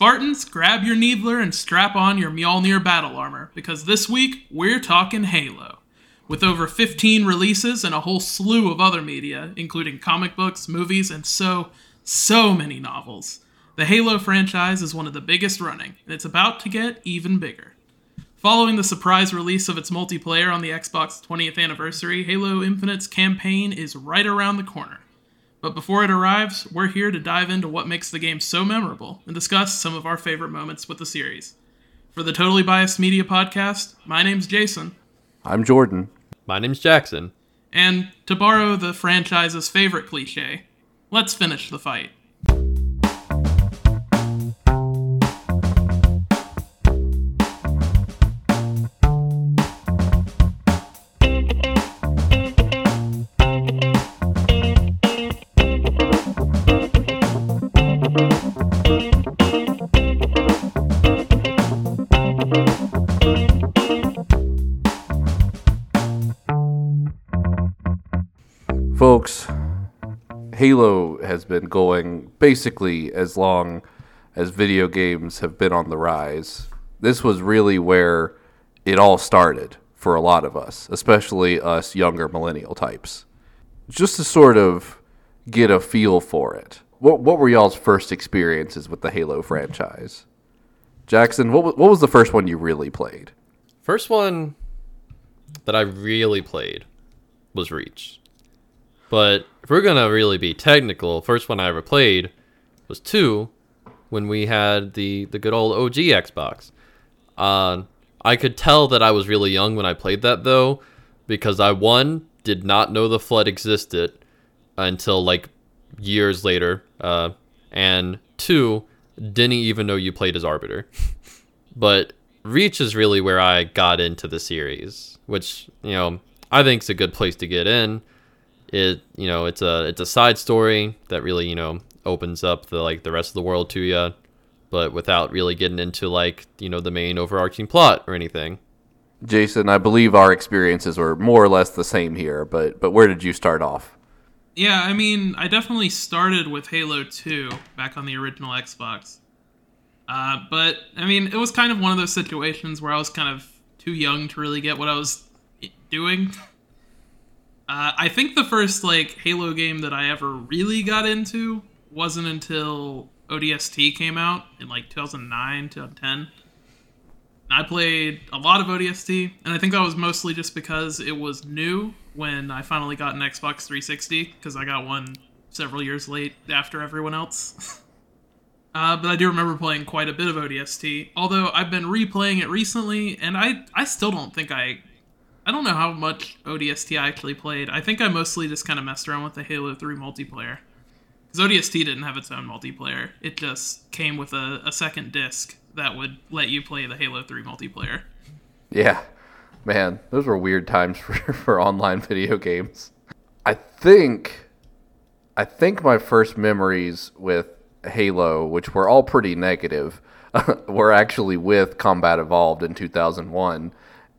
Spartans, grab your Needler and strap on your Mjolnir battle armor, because this week we're talking Halo. With over 15 releases and a whole slew of other media, including comic books, movies, and so, so many novels, the Halo franchise is one of the biggest running, and it's about to get even bigger. Following the surprise release of its multiplayer on the Xbox 20th anniversary, Halo Infinite's campaign is right around the corner. But before it arrives, we're here to dive into what makes the game so memorable and discuss some of our favorite moments with the series. For the Totally Biased Media Podcast, my name's Jason. I'm Jordan. My name's Jackson. And to borrow the franchise's favorite cliche, let's finish the fight. Halo has been going basically as long as video games have been on the rise. This was really where it all started for a lot of us, especially us younger millennial types. Just to sort of get a feel for it. What what were y'all's first experiences with the Halo franchise? Jackson, what what was the first one you really played? First one that I really played was Reach. But if we're gonna really be technical, first one I ever played was two, when we had the the good old OG Xbox. Uh, I could tell that I was really young when I played that though, because I one did not know the flood existed until like years later, uh, and two didn't even know you played as Arbiter. but Reach is really where I got into the series, which you know I think is a good place to get in. It you know it's a it's a side story that really you know opens up the like the rest of the world to you, but without really getting into like you know the main overarching plot or anything. Jason, I believe our experiences were more or less the same here, but but where did you start off? Yeah, I mean, I definitely started with Halo 2 back on the original Xbox. Uh, but, I mean, it was kind of one of those situations where I was kind of too young to really get what I was doing. Uh, I think the first, like, Halo game that I ever really got into wasn't until ODST came out in, like, 2009, 2010. And I played a lot of ODST, and I think that was mostly just because it was new when I finally got an Xbox 360, because I got one several years late after everyone else. uh, but I do remember playing quite a bit of ODST, although I've been replaying it recently, and I, I still don't think I. I don't know how much ODST I actually played. I think I mostly just kind of messed around with the Halo 3 multiplayer. Because ODST didn't have its own multiplayer, it just came with a, a second disc that would let you play the Halo 3 multiplayer. Yeah, man, those were weird times for, for online video games. I think, I think my first memories with Halo, which were all pretty negative, were actually with Combat Evolved in 2001.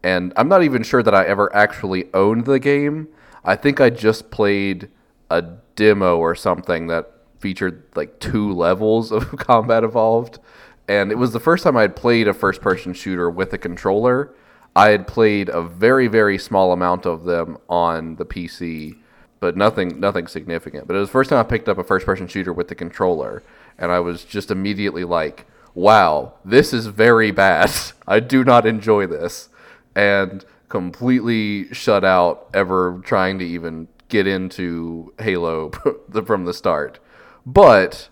And I'm not even sure that I ever actually owned the game. I think I just played a demo or something that featured like two levels of Combat Evolved. And it was the first time I had played a first person shooter with a controller. I had played a very, very small amount of them on the PC, but nothing nothing significant. But it was the first time I picked up a first person shooter with the controller, and I was just immediately like, wow, this is very bad. I do not enjoy this. And completely shut out ever trying to even get into Halo from the start. But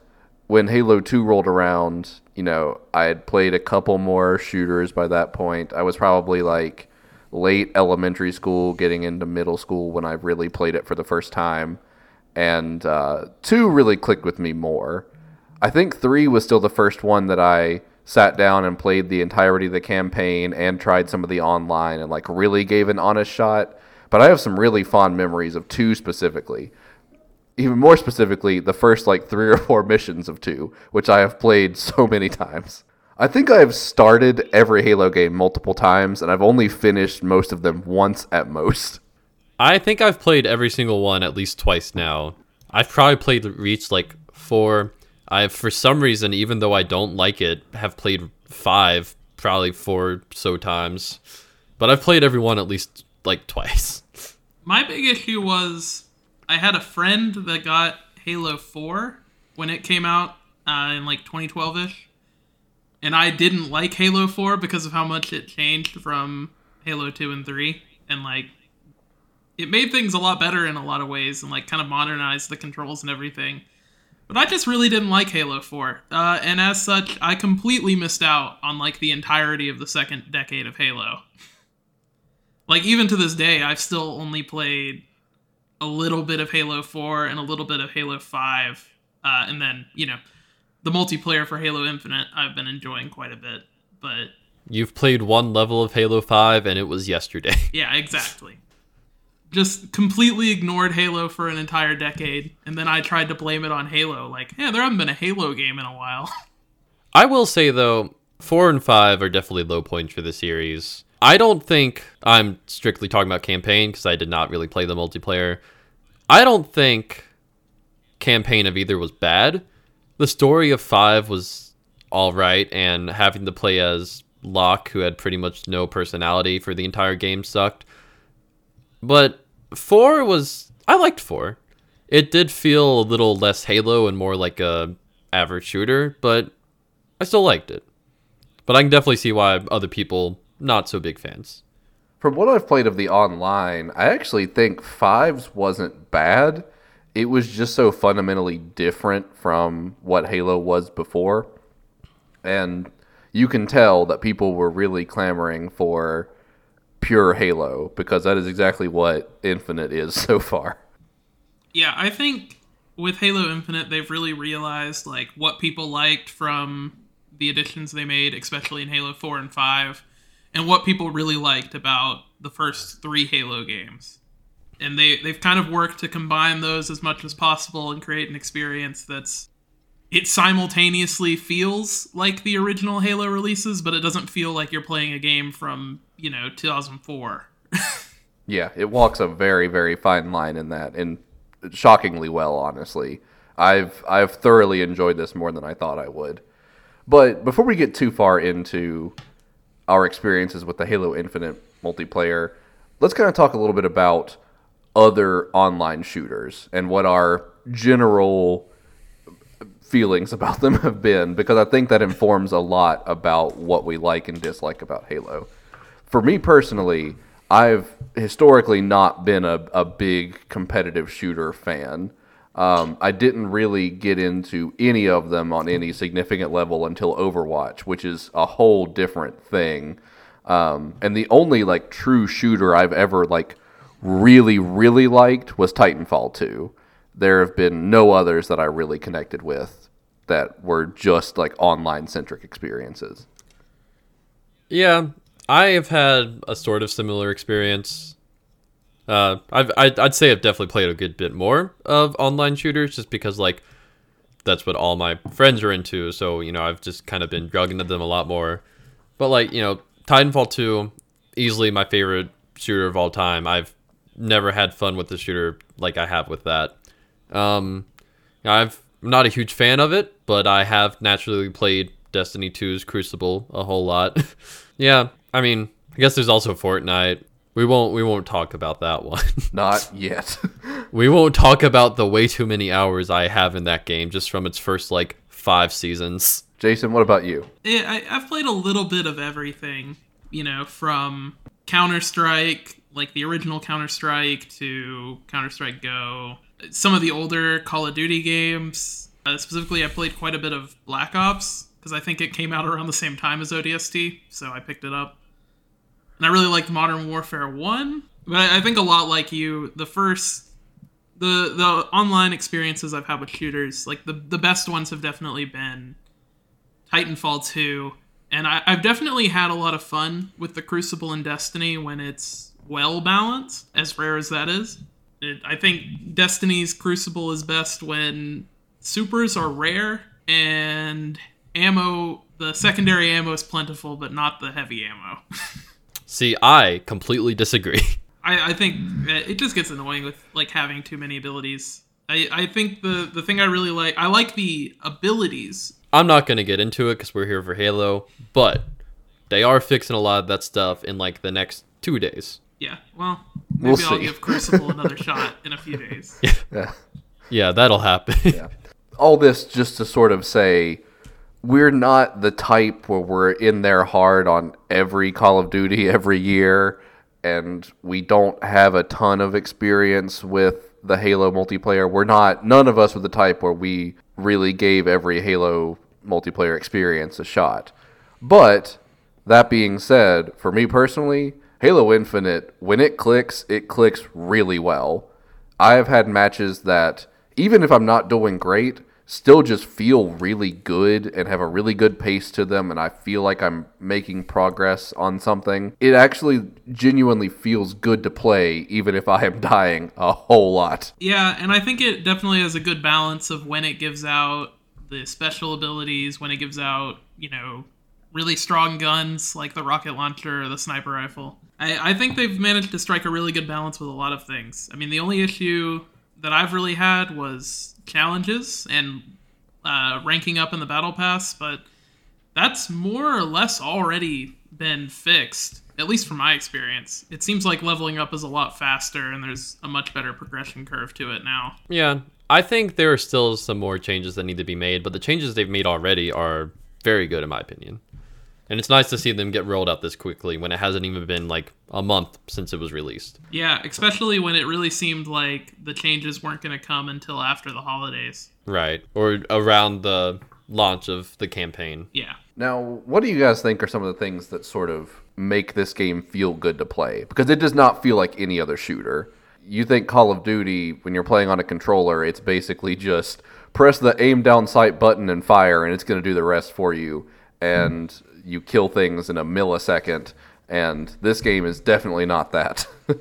when Halo 2 rolled around, you know, I had played a couple more shooters by that point. I was probably like late elementary school, getting into middle school when I really played it for the first time. And uh, 2 really clicked with me more. I think 3 was still the first one that I sat down and played the entirety of the campaign and tried some of the online and like really gave an honest shot. But I have some really fond memories of 2 specifically even more specifically, the first like three or four missions of two, which I have played so many times. I think I have started every Halo game multiple times, and I've only finished most of them once at most. I think I've played every single one at least twice now. I've probably played Reach like four. I, for some reason, even though I don't like it, have played five, probably four so times. But I've played every one at least like twice. My big issue was I had a friend that got Halo 4 when it came out uh, in like 2012 ish. And I didn't like Halo 4 because of how much it changed from Halo 2 and 3. And like, it made things a lot better in a lot of ways and like kind of modernized the controls and everything. But I just really didn't like Halo 4. Uh, and as such, I completely missed out on like the entirety of the second decade of Halo. like, even to this day, I've still only played a little bit of Halo 4 and a little bit of Halo 5. Uh, and then, you know, the multiplayer for Halo Infinite I've been enjoying quite a bit. But You've played one level of Halo 5 and it was yesterday. yeah, exactly. Just completely ignored Halo for an entire decade, and then I tried to blame it on Halo. Like, yeah, there hasn't been a Halo game in a while. I will say though, 4 and 5 are definitely low points for the series. I don't think I'm strictly talking about campaign because I did not really play the multiplayer. I don't think campaign of either was bad. The story of 5 was all right and having to play as Locke who had pretty much no personality for the entire game sucked. But 4 was I liked 4. It did feel a little less Halo and more like a average shooter, but I still liked it. But I can definitely see why other people not so big fans. From what I've played of the online, I actually think Fives wasn't bad. It was just so fundamentally different from what Halo was before. And you can tell that people were really clamoring for pure Halo because that is exactly what Infinite is so far. Yeah, I think with Halo Infinite, they've really realized like what people liked from the additions they made, especially in Halo 4 and 5, and what people really liked about the first three Halo games. And they, they've kind of worked to combine those as much as possible and create an experience that's it simultaneously feels like the original Halo releases, but it doesn't feel like you're playing a game from, you know, 2004. Yeah, it walks a very, very fine line in that, and shockingly well, honestly. I've I've thoroughly enjoyed this more than I thought I would. But before we get too far into our experiences with the Halo Infinite multiplayer, let's kind of talk a little bit about other online shooters and what our general feelings about them have been because I think that informs a lot about what we like and dislike about Halo. For me personally, I've historically not been a, a big competitive shooter fan. Um, I didn't really get into any of them on any significant level until Overwatch, which is a whole different thing. Um, and the only like true shooter I've ever like really really liked was Titanfall 2. There have been no others that I really connected with that were just like online centric experiences. Yeah, I have had a sort of similar experience. Uh, I've I'd, I'd say I've definitely played a good bit more of online shooters just because like that's what all my friends are into. So you know I've just kind of been drugging them a lot more. But like you know Titanfall 2, easily my favorite shooter of all time. I've never had fun with the shooter like I have with that. Um, I've I'm not a huge fan of it, but I have naturally played Destiny 2's Crucible a whole lot. yeah, I mean, I guess there's also Fortnite. We won't we won't talk about that one. Not yet. we won't talk about the way too many hours I have in that game just from its first like 5 seasons. Jason, what about you? Yeah, I, I've played a little bit of everything, you know, from Counter Strike, like the original Counter Strike, to Counter Strike Go. Some of the older Call of Duty games. Uh, specifically, I played quite a bit of Black Ops because I think it came out around the same time as ODST, so I picked it up. And I really liked Modern Warfare One, but I, I think a lot like you, the first the the online experiences I've had with shooters, like the the best ones have definitely been Titanfall 2, and I, I've definitely had a lot of fun with the Crucible and Destiny when it's well balanced, as rare as that is. It, I think Destiny's Crucible is best when supers are rare and ammo, the secondary ammo is plentiful, but not the heavy ammo. See, I completely disagree. I, I think uh, it just gets annoying with like having too many abilities. I, I think the the thing I really like I like the abilities. I'm not gonna get into it because we're here for Halo, but they are fixing a lot of that stuff in like the next two days. Yeah, well, We'll maybe I'll see. give Crucible another shot in a few days. Yeah. Yeah, that'll happen. Yeah. All this just to sort of say we're not the type where we're in there hard on every Call of Duty every year and we don't have a ton of experience with the Halo multiplayer. We're not none of us are the type where we really gave every Halo multiplayer experience a shot. But that being said, for me personally, Halo Infinite, when it clicks, it clicks really well. I have had matches that, even if I'm not doing great, still just feel really good and have a really good pace to them, and I feel like I'm making progress on something. It actually genuinely feels good to play, even if I am dying a whole lot. Yeah, and I think it definitely has a good balance of when it gives out the special abilities, when it gives out, you know, really strong guns like the rocket launcher or the sniper rifle. I, I think they've managed to strike a really good balance with a lot of things. I mean, the only issue that I've really had was challenges and uh, ranking up in the battle pass, but that's more or less already been fixed, at least from my experience. It seems like leveling up is a lot faster and there's a much better progression curve to it now. yeah, I think there are still some more changes that need to be made, but the changes they've made already are very good in my opinion. And it's nice to see them get rolled out this quickly when it hasn't even been like a month since it was released. Yeah, especially when it really seemed like the changes weren't going to come until after the holidays. Right. Or around the launch of the campaign. Yeah. Now, what do you guys think are some of the things that sort of make this game feel good to play? Because it does not feel like any other shooter. You think Call of Duty, when you're playing on a controller, it's basically just press the aim down sight button and fire, and it's going to do the rest for you. And you kill things in a millisecond. And this game is definitely not that.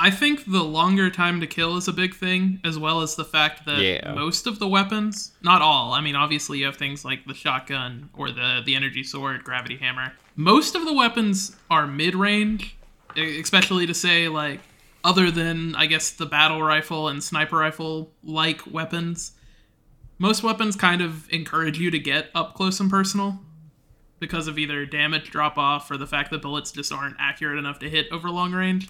I think the longer time to kill is a big thing, as well as the fact that Yeah. most of the weapons, not all, I mean, obviously you have things like the shotgun or the, the energy sword, gravity hammer. Most of the weapons are mid range, especially to say, like, other than, I guess, the battle rifle and sniper rifle like weapons. Most weapons kind of encourage you to get up close and personal because of either damage drop off or the fact that bullets just aren't accurate enough to hit over long range.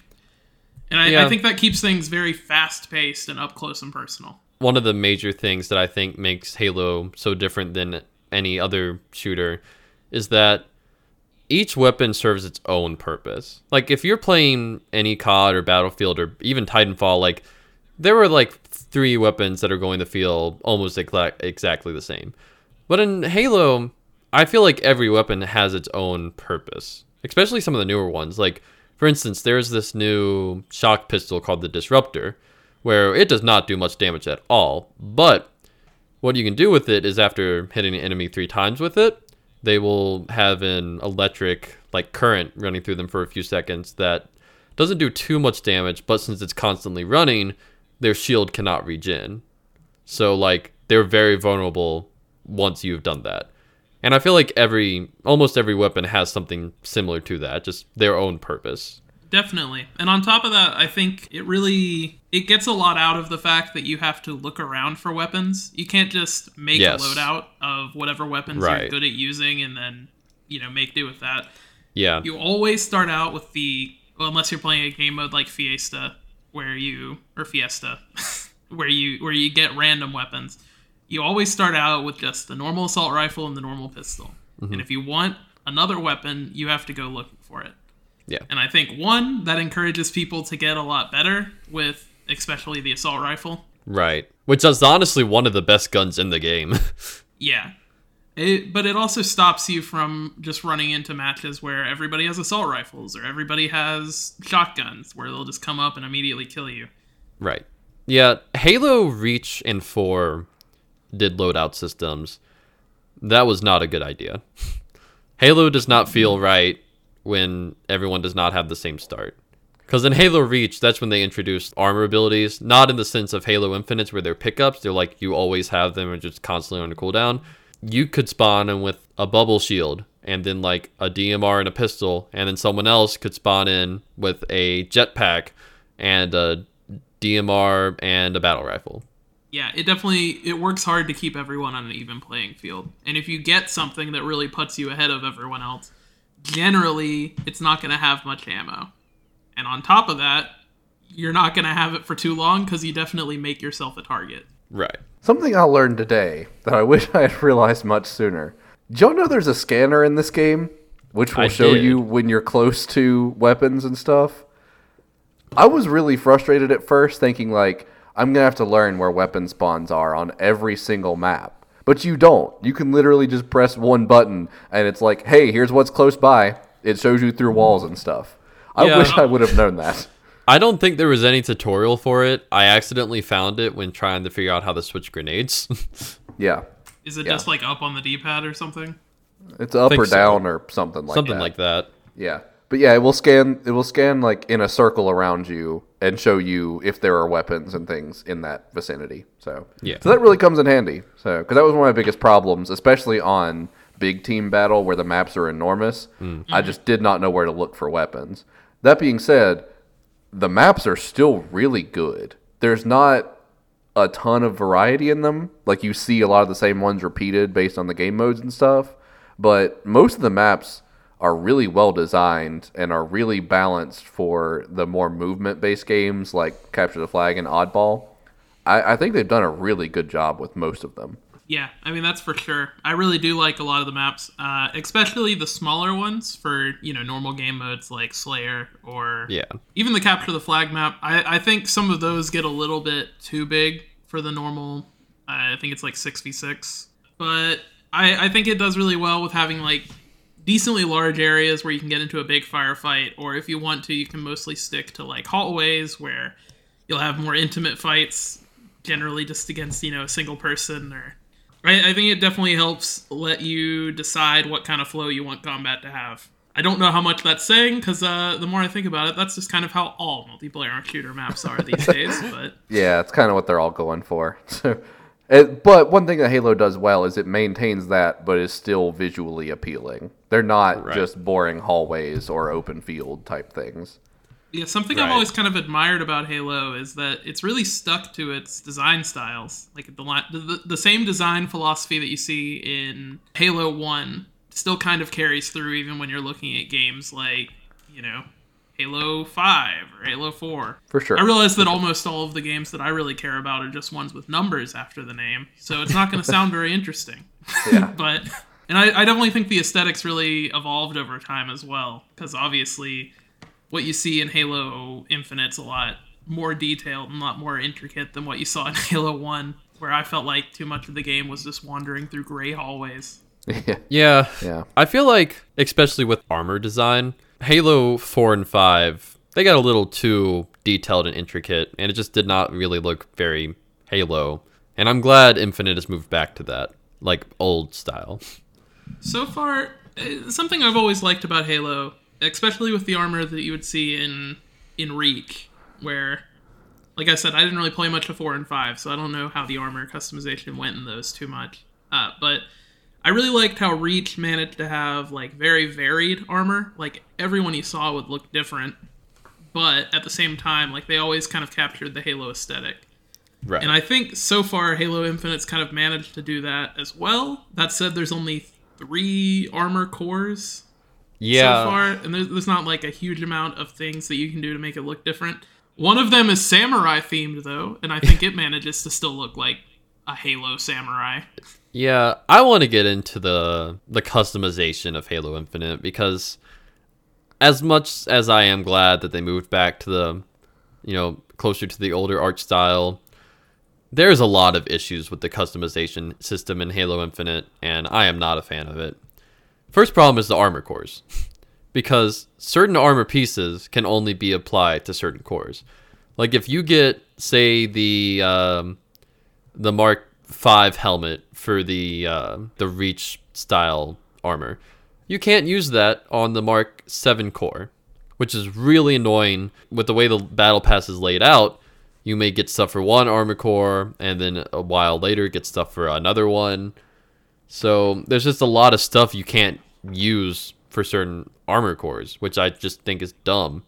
And I, Yeah. I think that keeps things very fast paced and up close and personal. one of the major things that I think makes Halo so different than any other shooter is that each weapon serves its own purpose. Like if you're playing any COD or Battlefield or even Titanfall, like there were like three weapons that are going to feel almost exa- exactly the same. But in Halo, I feel like every weapon has its own purpose, especially some of the newer ones. Like for instance, there's this new shock pistol called the Disruptor, where it does not do much damage at all. But what you can do with it is after hitting an enemy three times with it, they will have an electric like current running through them for a few seconds that doesn't do too much damage, but since it's constantly running, their shield cannot regen. So like they're very vulnerable once you've done that. And I feel like every almost every weapon has something similar to that, just their own purpose. Definitely. And on top of that, I think it really it gets a lot out of the fact that you have to look around for weapons. You can't just make Yes. a loadout of whatever weapons Right. you're good at using and then, you know, make do with that. Yeah. You always start out with the well, unless you're playing a game mode like Fiesta, where you or Fiesta, where you where you get random weapons. You always start out with just the normal assault rifle and the normal pistol. Mm-hmm. And if you want another weapon, you have to go looking for it. Yeah. And I think one that encourages people to get a lot better with especially the assault rifle. Right. Which is honestly one of the best guns in the game. Yeah. It, but it also stops you from just running into matches where everybody has assault rifles or everybody has shotguns where they'll just come up and immediately kill you. right. Yeah, Halo Reach and 4 did loadout systems. That was not a good idea. Halo does not feel right when everyone does not have the same start. Because in Halo Reach, that's when they introduced armor abilities, not in the sense of Halo Infinite where they're pickups, they're like you always have them and just constantly on a cooldown. You could spawn in with a bubble shield and then like a DMR and a pistol, and then someone else could spawn in with a jetpack and a DMR and a battle rifle. Yeah, it definitely it works hard to keep everyone on an even playing field. And if you get something that really puts you ahead of everyone else, generally it's not going to have much ammo. And on top of that, you're not going to have it for too long because you definitely make yourself a target. Right. Something I learned today that I wish I had realized much sooner. Do y'all know there's a scanner in this game, which will I show did. you when you're close to weapons and stuff? I was really frustrated at first, thinking like I'm gonna have to learn where weapon spawns are on every single map. But you don't. You can literally just press one button, and it's like, "Hey, here's what's close by." It shows you through walls and stuff. I Yeah. wish I would have known that. I don't think there was any tutorial for it. I accidentally found it when trying to figure out how to switch grenades. Yeah, Is it Yeah. just like up on the D-pad or something? it's up Think or so. down or something like Something that. Something like that. Yeah. But yeah, it will scan it will scan like in a circle around you and show you if there are weapons and things in that vicinity. So Yeah. So that really comes in handy. So cuz that was one of my biggest problems, especially on big team battle where the maps are enormous. Mm. I just did not know where to look for weapons. That being said, the maps are still really good. There's not a ton of variety in them. Like you see a lot of the same ones repeated based on the game modes and stuff. But most of the maps are really well designed and are really balanced for the more movement based games like Capture the Flag and Oddball. I, I think they've done a really good job with most of them. Yeah, I mean that's for sure. I really do like a lot of the maps, uh, especially the smaller ones for you know normal game modes like Slayer or Yeah. even the capture the flag map. I, I think some of those get a little bit too big for the normal. Uh, I think it's like six v six, but I I think it does really well with having like decently large areas where you can get into a big firefight, or if you want to, you can mostly stick to like hallways where you'll have more intimate fights, generally just against you know a single person or. I, I think it definitely helps let you decide what kind of flow you want combat to have. I don't know how much that's saying because uh, the more I think about it, that's just kind of how all multiplayer shooter maps are these days. But Yeah, it's kind of what they're all going for. So, it, but one thing that Halo does well is it maintains that, but is still visually appealing. They're not Right. just boring hallways or open field type things. yeah, something I've always kind of admired about Halo is that it's really stuck to its design styles. Like the, the, the same design philosophy that you see in Halo One still kind of carries through even when you're looking at games like you know Halo Five or Halo Four. For sure. I realize that almost all of the games that I really care about are just ones with numbers after the name, so it's not going to sound very interesting. Yeah. but and I, I definitely think the aesthetics really evolved over time as well, because obviously, what you see in Halo Infinite's a lot more detailed and a lot more intricate than what you saw in Halo One, where I felt like too much of the game was just wandering through gray hallways. yeah. Yeah. Yeah. I feel like, especially with armor design, Halo 4 and 5, they got a little too detailed and intricate, and it just did not really look very Halo. And I'm glad Infinite has moved back to that, like old style. So far, uh, something I've always liked about Halo, especially with the armor that you would see in in Reach, where, like I said, I didn't really play much of four and five, so I don't know how the armor customization went in those too much. Uh, but I really liked how Reach managed to have like very varied armor. Like everyone you saw would look different, but at the same time, like they always kind of captured the Halo aesthetic. Right. And I think so far Halo Infinite's kind of managed to do that as well. That said, there's only three armor cores yeah. so far, and there's, there's not like a huge amount of things that you can do to make it look different. One of them is samurai themed though, and I think it manages to still look like a Halo samurai. Yeah, I want to get into the the customization of Halo Infinite because as much as I am glad that they moved back to the you know, closer to the older art style, there's a lot of issues with the customization system in Halo Infinite and I am not a fan of it. First problem is the armor cores. Because certain armor pieces can only be applied to certain cores. Like if you get say the um, the Mark Five helmet for the uh, the Reach style armor. You can't use that on the Mark Seven core, which is really annoying. With the way the battle pass is laid out, you may get stuff for one armor core, and then a while later get stuff for another one. So there's just a lot of stuff you can't use for certain armor cores, which I just think is dumb.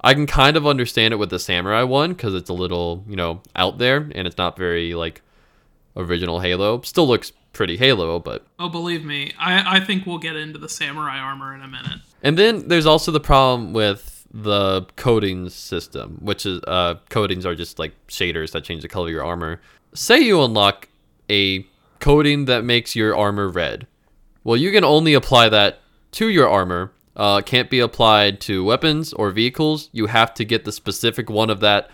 I can kind of understand it with the samurai one because it's a little, you know, out there and it's not very like original Halo. Still looks pretty Halo, but Oh, believe me, I, I think we'll get into the samurai armor in a minute. and then there's also the problem with the coating system, which is uh coatings are just like shaders that change the color of your armor. Say you unlock a coating that makes your armor red. Well, you can only apply that to your armor. Uh, can't be applied to weapons or vehicles. You have to get the specific one of that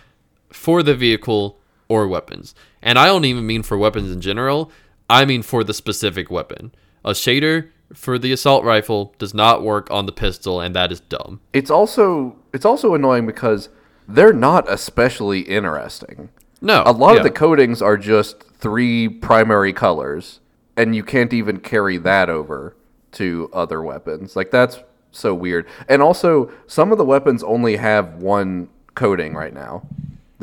for the vehicle or weapons. And I don't even mean for weapons in general. I mean for the specific weapon. A shader for the assault rifle does not work on the pistol, and that is dumb. It's also it's also annoying because they're not especially interesting. No, A lot yeah. of the coatings are just three primary colors, and you can't even carry that over to other weapons. Like that's so weird. And also, some of the weapons only have one coating right now.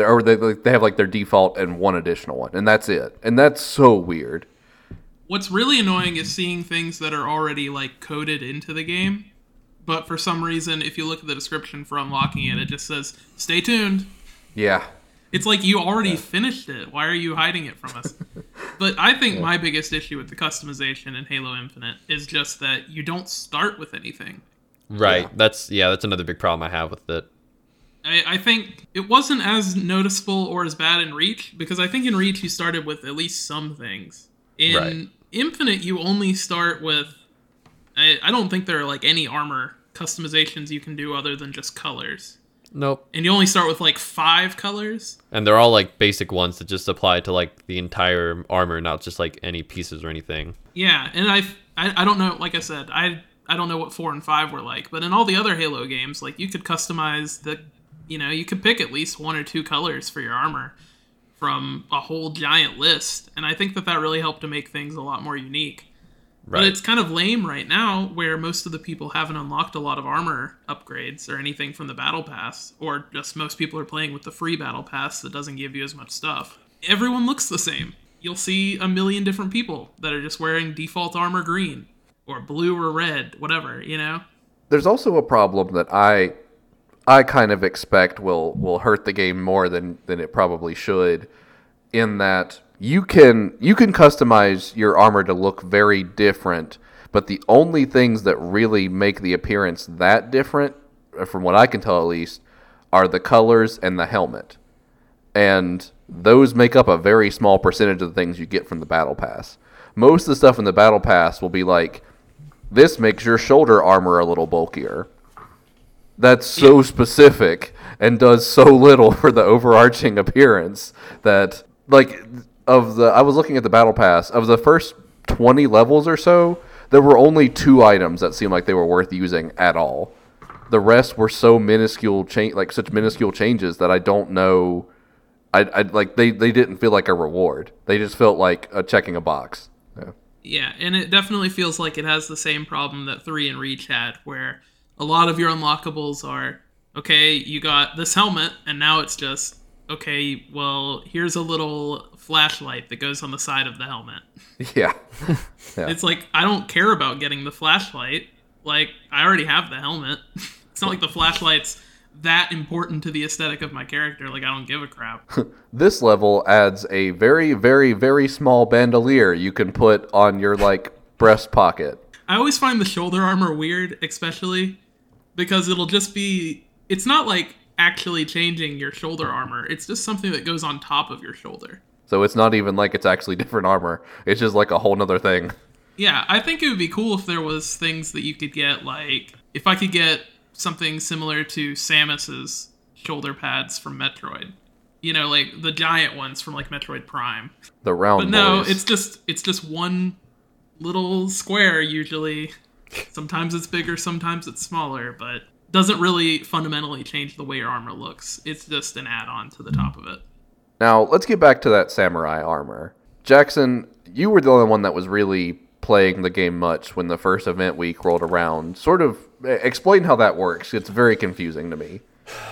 They're, or they they have like their default and one additional one, and that's it. And that's so weird. What's really annoying is seeing things that are already like coded into the game, but for some reason, if you look at the description for unlocking it, it just says "Stay tuned." Yeah. It's like you already finished it. Why are you hiding it from us? but I think my biggest issue with the customization in Halo Infinite is just that you don't start with anything. right. Yeah. That's yeah. That's another big problem I have with it. I, I think it wasn't as noticeable or as bad in Reach because I think in Reach you started with at least some things. In Right. Infinite, you only start with. I, I don't think there are like any armor customizations you can do other than just colors. Nope. And you only start with like five colors. And they're all like basic ones that just apply to like the entire armor, not just like any pieces or anything. Yeah, and I, I I don't know. Like I said, I I don't know what four and five were like, but in all the other Halo games, like you could customize the, you know, you could pick at least one or two colors for your armor from a whole giant list, and I think that that really helped to make things a lot more unique. Right. But it's kind of lame right now, where most of the people haven't unlocked a lot of armor upgrades or anything from the battle pass, or just most people are playing with the free battle pass that doesn't give you as much stuff. Everyone looks the same. You'll see a million different people that are just wearing default armor green or blue or red, whatever, you know? There's also a problem that I I kind of expect will will hurt the game more than than it probably should in that you can you can customize your armor to look very different, but the only things that really make the appearance that different, uh, from what I can tell at least, are the colors and the helmet. And those make up a very small percentage of the things you get from the battle pass. Most of the stuff in the battle pass will be like this makes your shoulder armor a little bulkier. That's so specific and does so little for the overarching appearance that like of the I was looking at the battle pass of the first 20 levels or so there were only two items that seemed like they were worth using at all. The rest were so minuscule change like such minuscule changes that I don't know I, I like they, they didn't feel like a reward. They just felt like a checking a box. Yeah. Yeah, and it definitely feels like it has the same problem that 3 and Reach had, where a lot of your unlockables are okay, you got this helmet, and now it's just okay, well, here's a little flashlight that goes on the side of the helmet. Yeah. yeah. It's like, I don't care about getting the flashlight. Like, I already have the helmet. it's not like the flashlight's that important to the aesthetic of my character. Like, I don't give a crap. This level adds a very, very, very small bandolier you can put on your like breast pocket. I always find the shoulder armor weird, especially because it'll just be. It's not like actually changing your shoulder armor, it's just something that goes on top of your shoulder. So it's not even like it's actually different armor. It's just like a whole nother thing. Yeah, I think it would be cool if there was things that you could get, like if I could get something similar to Samus's shoulder pads from Metroid. You know, like the giant ones from like Metroid Prime. The round ones. But no, boys. it's just it's just one little square usually. Sometimes it's bigger, sometimes it's smaller, but doesn't really fundamentally change the way your armor looks. It's just an add-on to the top of it. Now let's get back to that samurai armor. Jackson, you were the only one that was really playing the game much when the first event week rolled around. Sort of eh, explain how that works. It's very confusing to me.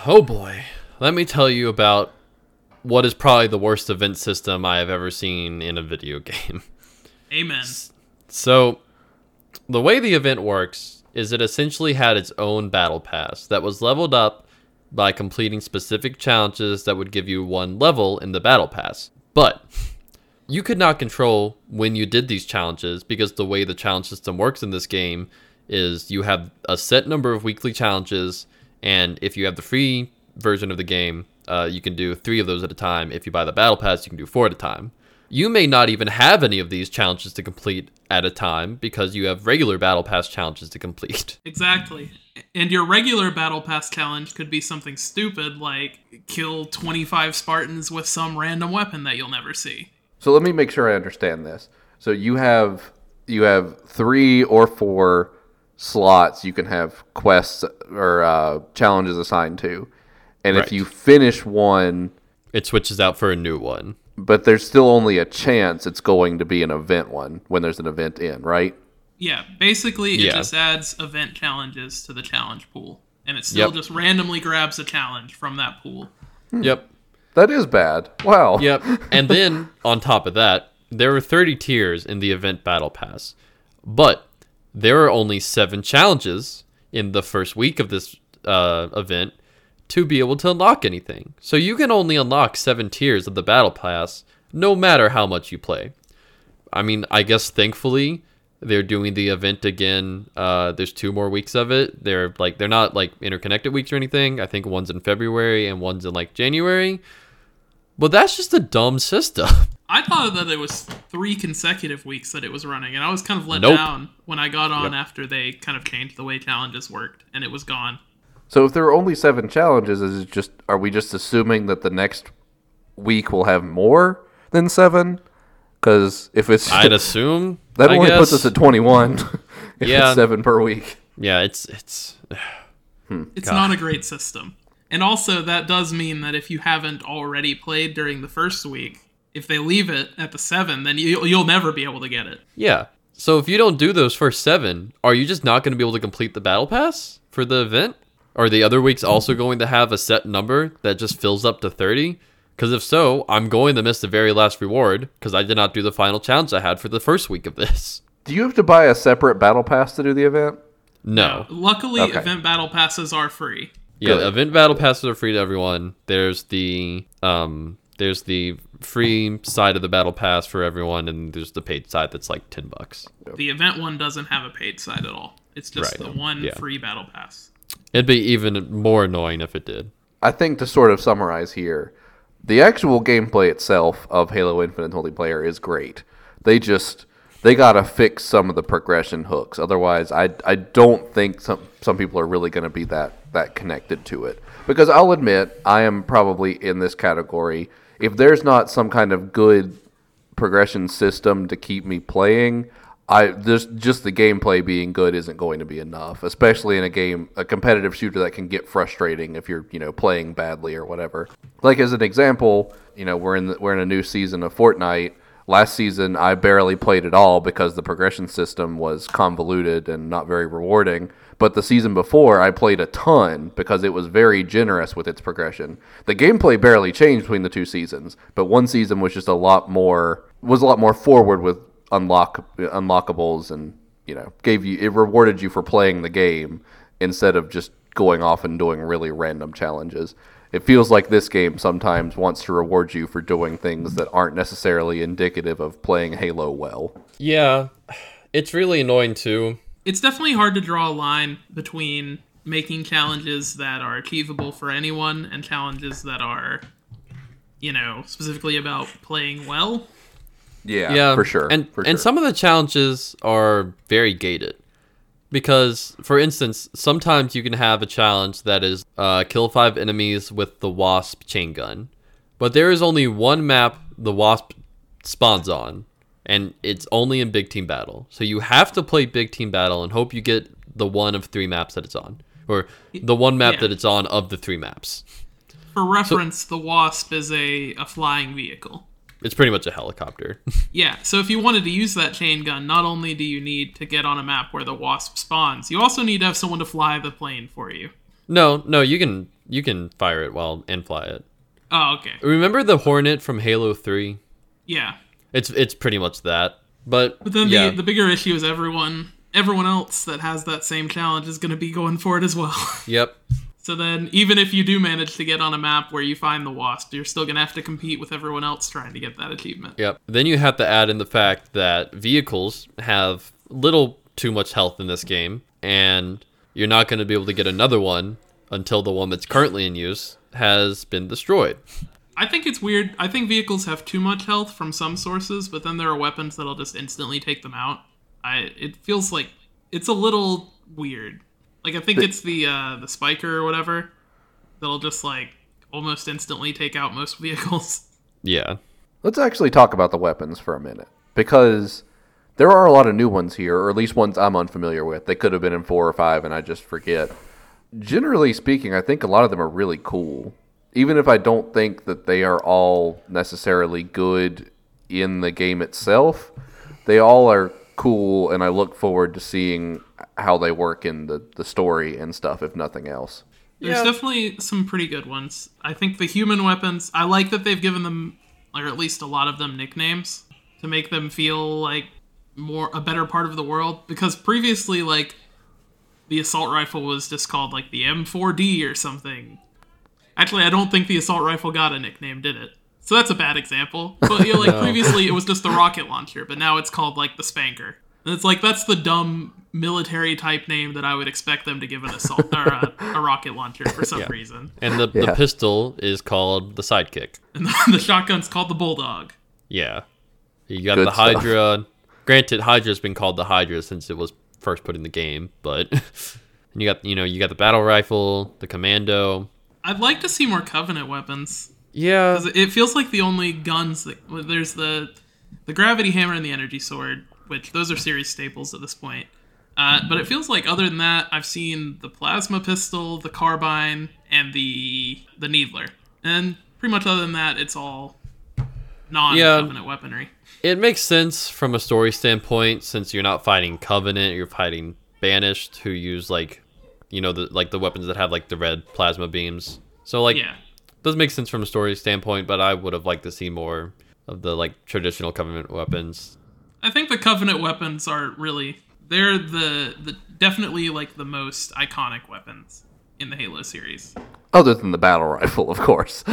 Oh boy. Let me tell you about what is probably the worst event system I have ever seen in a video game. Amen. So, the way the event works is it essentially had its own battle pass that was leveled up by completing specific challenges that would give you one level in the battle pass. But you could not control when you did these challenges because the way the challenge system works in this game is you have a set number of weekly challenges, and if you have the free version of the game, uh, you can do three of those at a time. If you buy the battle pass, you can do four at a time. You may not even have any of these challenges to complete at a time because you have regular battle pass challenges to complete. Exactly. And your regular battle pass challenge could be something stupid like kill 25 Spartans with some random weapon that you'll never see. So let me make sure I understand this. So you have you have three or four slots you can have quests or uh, challenges assigned to, and if you finish one, It switches out for a new one. But there's still only a chance it's going to be an event one when there's an event in, right? Yeah, basically it Yeah. just adds event challenges to the challenge pool. And it still Yep. just randomly grabs a challenge from that pool. Yep. That is bad. Wow. Yep. And then on top of that, there were 30 tiers in the event battle pass. But there are only 7 challenges in the first week of this uh, event to be able to unlock anything. So you can only unlock 7 tiers of the battle pass no matter how much you play. I mean, I guess thankfully they're doing the event again. Uh, there's two more weeks of it. They're like they're not like interconnected weeks or anything. I think one's in February and one's in like January. But that's just a dumb system. I thought that it was three consecutive weeks that it was running, and I was kind of let Nope. down when I got on Yep. after they kind of changed the way challenges worked, and it was gone. So if there are only seven challenges, is it just are we just assuming that the next week will have more than seven? Because if it's I'd assume that I only puts us at twenty-one. Yeah. it's seven per week. yeah. It's it's hmm. It's God. not a great system. And also, that does mean that if you haven't already played during the first week, if they leave it at the seven, then you, you'll never be able to get it. yeah. So if you don't do those first seven, are you just not going to be able to complete the battle pass for the event? Are the other weeks also going to have a set number that just fills up to 30? Because if so, I'm going to miss the very last reward because I did not do the final challenge I had for the first week of this. Do you have to buy a separate battle pass to do the event? No. Luckily, Okay. event battle passes are free. Yeah, Good. event battle passes are free to everyone. There's the um there's the free side of the battle pass for everyone and there's the paid side that's like 10 bucks. The event one doesn't have a paid side at all. It's just Right. the one Yeah. free battle pass. It'd be even more annoying if it did. I think to sort of summarize here, the actual gameplay itself of Halo Infinite multiplayer is great. They just they gotta fix some of the progression hooks. Otherwise, I I don't think some some people are really gonna be that that connected to it. Because I'll admit, I am probably in this category. If there's not some kind of good progression system to keep me playing, I just just the gameplay being good isn't going to be enough, especially in a game a competitive shooter that can get frustrating if you're, you know, playing badly or whatever. Like as an example, you know, we're in the, we're in a new season of Fortnite. Last season I barely played at all because the progression system was convoluted and not very rewarding. But the season before I played a ton because it was very generous with its progression. The gameplay barely changed between the two seasons, but one season was just a lot more was a lot more forward with unlock unlockables and you know gave you it rewarded you for playing the game instead of just going off and doing really random challenges. It feels like this game sometimes wants to reward you for doing things that aren't necessarily indicative of playing Halo well. Yeah. It's really annoying too. It's definitely hard to draw a line between making challenges that are achievable for anyone and challenges that are, you know, specifically about playing well. Yeah, yeah, for sure. And for and sure. some of the challenges are very gated because, for instance, sometimes you can have a challenge that is uh, kill five enemies with the wasp chain gun, but there is only one map the wasp spawns on, and it's only in big team battle. So you have to play big team battle and hope you get the one of three maps that it's on, or the one map Yeah. that it's on of the three maps. For reference, the Wasp is a, a flying vehicle. It's pretty much a helicopter. Yeah, so if you wanted to use that chain gun, not only do you need to get on a map where the Wasp spawns, you also need to have someone to fly the plane for you. no, no, you can you can fire it while and fly it. Oh, okay. Remember the Hornet from Halo 3? Yeah. It's it's pretty much that. But, But then yeah, the, the bigger issue is everyone everyone else that has that same challenge is going to be going for it as well. yep. So then, even if you do manage to get on a map where you find the wasp, you're still gonna have to compete with everyone else trying to get that achievement. Yep. Then you have to add in the fact that vehicles have little too much health in this game, and you're not going to be able to get another one until the one that's currently in use has been destroyed. I think it's weird. I think vehicles have too much health from some sources, but then there are weapons that'll just instantly take them out. I it feels like it's a little weird. Like I think it's the uh, the spiker or whatever that'll just like almost instantly take out most vehicles. Yeah. Let's actually talk about the weapons for a minute because there are a lot of new ones here, or at least ones I'm unfamiliar with. They could have been in four or five, and I just forget. Generally speaking, I think a lot of them are really cool. Even if I don't think that they are all necessarily good in the game itself, they all are cool, and I look forward to seeing how they work in the, the story and stuff, if nothing else. There's Yeah. definitely some pretty good ones. I think the human weapons, I like that they've given them, or at least a lot of them, nicknames to make them feel like more a better part of the world. Because previously, like the assault rifle was just called like the M4D or something. Actually, I don't think the assault rifle got a nickname, did it? So that's a bad example. But you know, like No. previously, it was just the rocket launcher, but now it's called like the Spanker. And it's like that's the dumb military type name that I would expect them to give an assault or a, a rocket launcher for some Yeah. reason. And the, Yeah. the pistol is called the sidekick. And the, the shotgun's called the Bulldog. Yeah. You got Good the stuff. Hydra. Granted, Hydra's been called the Hydra since it was first put in the game, but and you got you know you got the battle rifle, the commando. I'd like to see more Covenant weapons. Yeah, it feels like the only guns that well, there's the the gravity hammer and the energy sword, which those are series staples at this point. Uh, but it feels like other than that, I've seen the plasma pistol, the carbine, and the the needler, and pretty much other than that, it's all non-covenant weaponry. it makes sense from a story standpoint since you're not fighting Covenant, you're fighting Banished, who use like you know the like the weapons that have like the red plasma beams. So like Yeah, does make sense from a story standpoint, but I would have liked to see more of the like traditional Covenant weapons. I think the covenant weapons are really they're the the definitely like the most iconic weapons in the Halo series. other than the battle rifle, of course.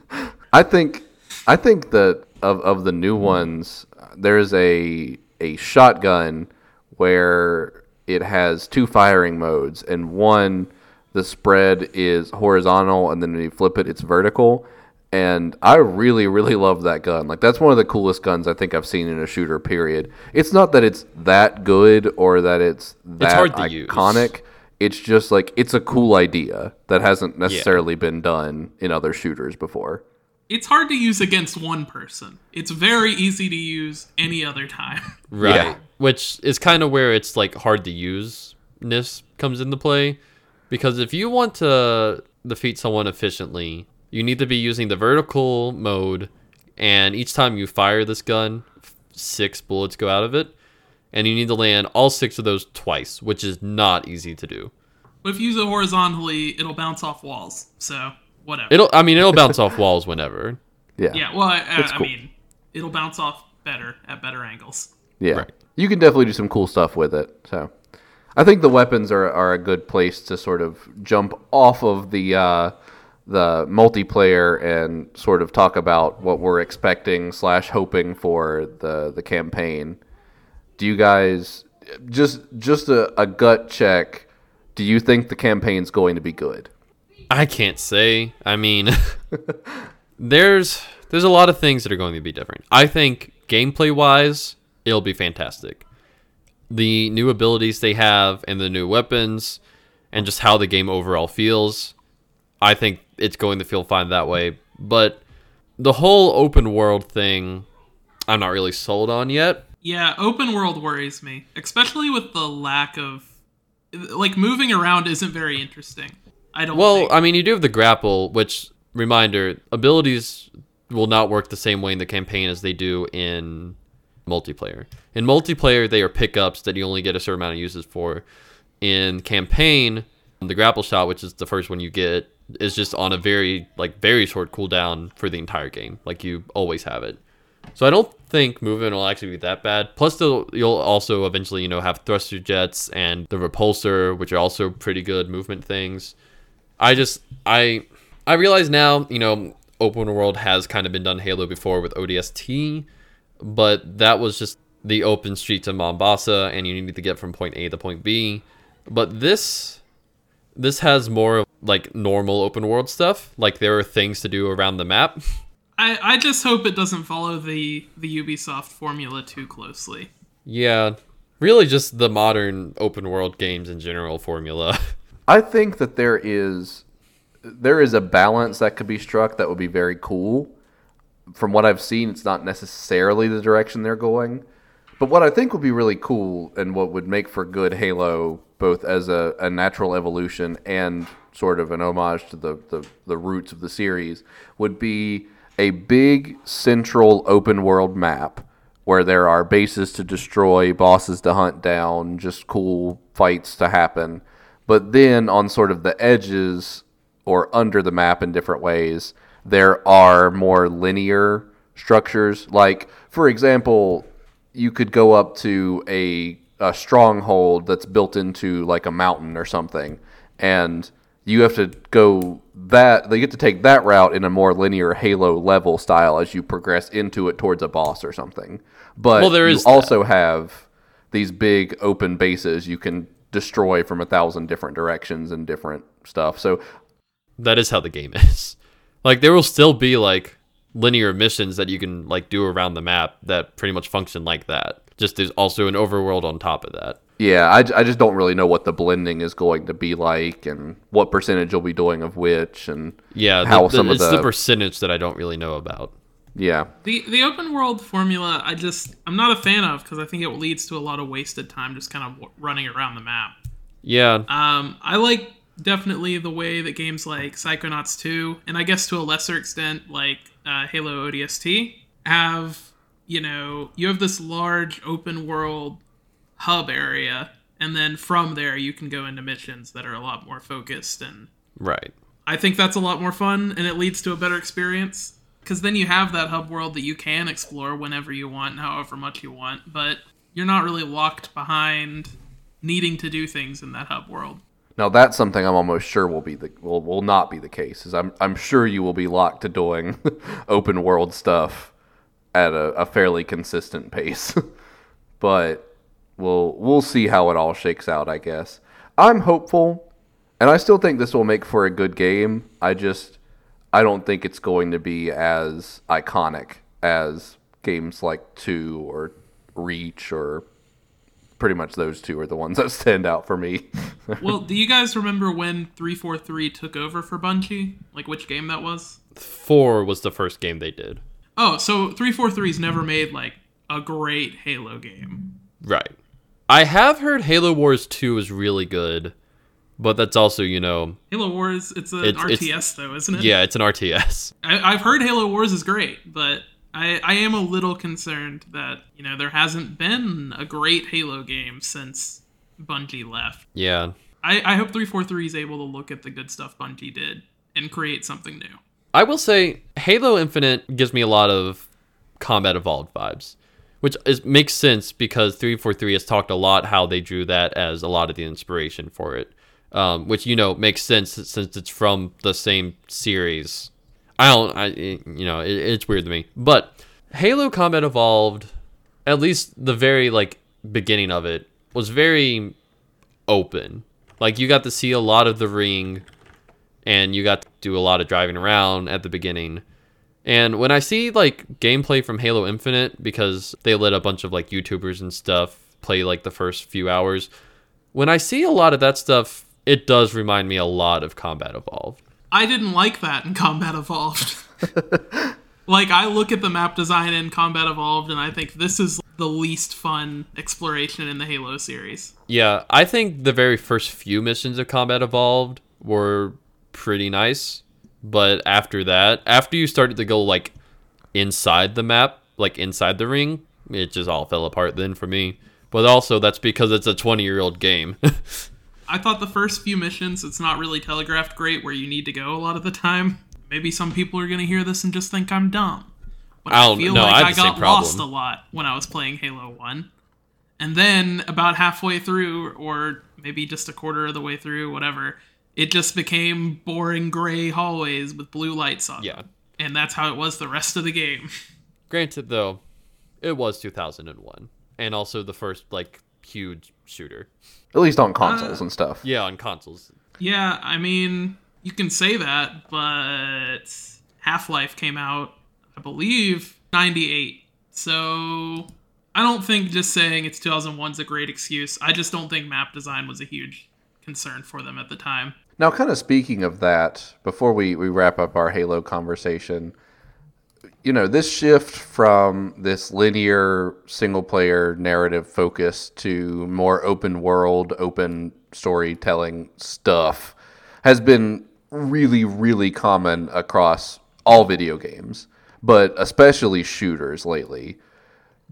I think I think that of of the new ones, there's a a shotgun where it has two firing modes, and one the spread is horizontal, and then when you flip it, it's vertical. And I really, really love that gun. Like that's one of the coolest guns I think I've seen in a shooter. Period. It's not that it's that good or that it's that hard to use. It's just like it's a cool idea that hasn't necessarily been done in other shooters before. It's hard to use against one person. It's very easy to use any other time. Right. Yeah. Which is kind of where it's like hard to use ness comes into play. Because if you want to defeat someone efficiently, you need to be using the vertical mode, and each time you fire this gun, six bullets go out of it, and you need to land all six of those twice, which is not easy to do. But if you use it horizontally, it'll bounce off walls. So whatever. It'll, I mean, it'll bounce off walls whenever. Yeah. yeah, well, I, I, It's I mean, it'll bounce off better at better angles. Yeah. Right. You can definitely do some cool stuff with it. So I think the weapons are, are a good place to sort of jump off of the uh, the multiplayer and sort of talk about what we're expecting slash hoping for the the campaign. Do you guys just just a, a gut check? Do you think the campaign's going to be good? I can't say. I mean, there's there's a lot of things that are going to be different. I think gameplay wise, it'll be fantastic. The new abilities they have and the new weapons and just how the game overall feels, I think it's going to feel fine that way. But the whole open world thing, I'm not really sold on yet. Yeah, open world worries me, especially with the lack of like moving around isn't very interesting. I don't Well, think. I mean, you do have the grapple, which reminder abilities will not work the same way in the campaign as they do in multiplayer. In multiplayer, they are pickups that you only get a certain amount of uses for. In campaign, the grapple shot, which is the first one you get, is just on a very like very short cooldown for the entire game. Like you always have it. So I don't think movement will actually be that bad. Plus, you'll also eventually, you know, have thruster jets and the repulsor, which are also pretty good movement things. I just I I realize now, you know, open world has kind of been done Halo before with ODST, but that was just the open streets of Mombasa and you needed to get from point A to point B. But this this has more like normal open world stuff. Like there are things to do around the map. I, I just hope it doesn't follow the the Ubisoft formula too closely. Yeah, really just the modern open world games in general formula. I think that there is there is a balance that could be struck that would be very cool. From what I've seen, it's not necessarily the direction they're going. But what I think would be really cool and what would make for good Halo, both as a, a natural evolution and sort of an homage to the, the, the roots of the series, would be a big central open world map where there are bases to destroy, bosses to hunt down, just cool fights to happen. But then on sort of the edges or under the map in different ways, there are more linear structures. Like, for example, you could go up to a, a stronghold that's built into like a mountain or something, and you have to go that they get to take that route in a more linear Halo level style as you progress into it towards a boss or something. But Well, there you is also have these big open bases you can destroy from a thousand different directions and different stuff. So that is how the game is. Like there will still be like linear missions that you can like do around the map that pretty much function like that. Just there's also an overworld on top of that. Yeah, I, I just don't really know what the blending is going to be like and what percentage you'll be doing of which and Yeah, the, how the- some of it's the, the, percentage that I don't really know about. yeah The the open world formula, I just I'm not a fan of because I think it leads to a lot of wasted time just kind of w- running around the map. Yeah, Um, I like definitely the way that games like Psychonauts 2, and I guess to a lesser extent like uh, Halo ODST, have you know you have this large open world hub area, and then from there you can go into missions that are a lot more focused and right. I think that's a lot more fun and it leads to a better experience. Because then you have that hub world that you can explore whenever you want and however much you want, but you're not really locked behind needing to do things in that hub world. Now that's something I'm almost sure will be the will, will not be the case. Is I'm I'm sure you will be locked to doing open world stuff at a, a fairly consistent pace. but we'll we'll see how it all shakes out, I guess. I'm hopeful and I still think this will make for a good game. I just I don't think it's going to be as iconic as games like 2 or Reach or pretty much those two are the ones that stand out for me. well, do you guys remember when 343 took over for Bungie? Like which game that was? Four was the first game they did. Oh, so 343's never made like a great Halo game. Right. I have heard Halo Wars 2 is really good, but that's also, you know, Halo Wars, it's an It's- it's- RTS though, isn't it? yeah, it's an RTS. I, I've heard Halo Wars is great, but I, I am a little concerned that you know there hasn't been a great Halo game since Bungie left. Yeah. I, I hope 343 is able to look at the good stuff Bungie did and create something new. I will say Halo Infinite gives me a lot of Combat Evolved vibes, which is, makes sense because 343 has talked a lot how they drew that as a lot of the inspiration for it, um, which you know makes sense since it's from the same series. I don't, I you know, it, it's weird to me, but Halo Combat Evolved, at least the very like beginning of it was very open. Like you got to see a lot of the ring and you got to do a lot of driving around at the beginning. And when I see like gameplay from Halo Infinite, because they let a bunch of like YouTubers and stuff play like the first few hours, when I see a lot of that stuff, it does remind me a lot of Combat Evolved. I didn't like that in Combat Evolved. like I look at the map design in Combat Evolved and I think this is the least fun exploration in the Halo series. Yeah, I think the very first few missions of Combat Evolved were pretty nice, but after that, after you started to go like inside the map, like inside the ring, it just all fell apart then for me. But also that's because it's a 20-year-old game. I thought the first few missions, it's not really telegraphed great where you need to go a lot of the time. Maybe some people are going to hear this and just think I'm dumb. But I I, don't- feel no, like I I, got lost a lot when I was playing Halo 1. And then about halfway through, or maybe just a quarter of the way through, whatever, it just became boring gray hallways with blue lights on. Yeah. And that's how it was the rest of the game. Granted, though, it was 2001, and also the first like huge shooter. At least on consoles uh, and stuff. Yeah, on consoles. Yeah, I mean, you can say that, but Half Life came out, I believe, 98. So I don't think just saying it's 2001 is a great excuse. I just don't think map design was a huge concern for them at the time. Now, kind of speaking of that, before we, we wrap up our Halo conversation, you know, this shift from this linear single player narrative focus to more open world, open storytelling stuff has been really, really common across all video games, but especially shooters lately.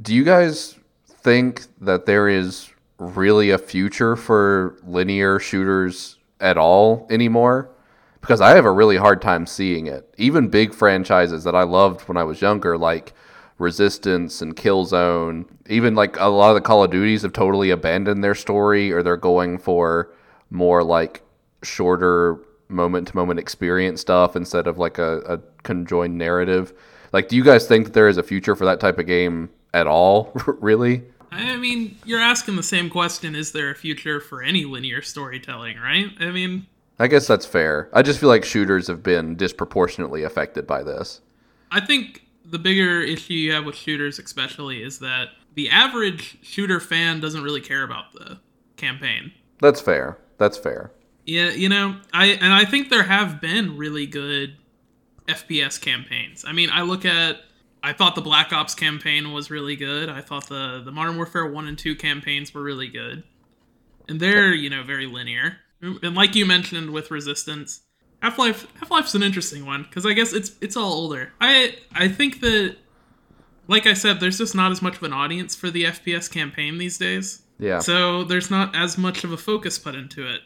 Do you guys think that there is really a future for linear shooters at all anymore? Because I have a really hard time seeing it. Even big franchises that I loved when I was younger, like Resistance and Killzone, even like a lot of the Call of Duties have totally abandoned their story or they're going for more like shorter moment to moment experience stuff instead of like a, a conjoined narrative. Like, do you guys think that there is a future for that type of game at all, really? I mean, you're asking the same question is there a future for any linear storytelling, right? I mean, I guess that's fair. I just feel like shooters have been disproportionately affected by this. I think the bigger issue you have with shooters, especially, is that the average shooter fan doesn't really care about the campaign. That's fair. That's fair. Yeah, you know, I and I think there have been really good FPS campaigns. I mean, I look at I thought the Black Ops campaign was really good. I thought the the Modern Warfare 1 and 2 campaigns were really good. And they're, you know, very linear. And like you mentioned with Resistance, Half-Life Half-Life's an interesting one cuz I guess it's it's all older. I I think that like I said, there's just not as much of an audience for the FPS campaign these days. Yeah. So there's not as much of a focus put into it.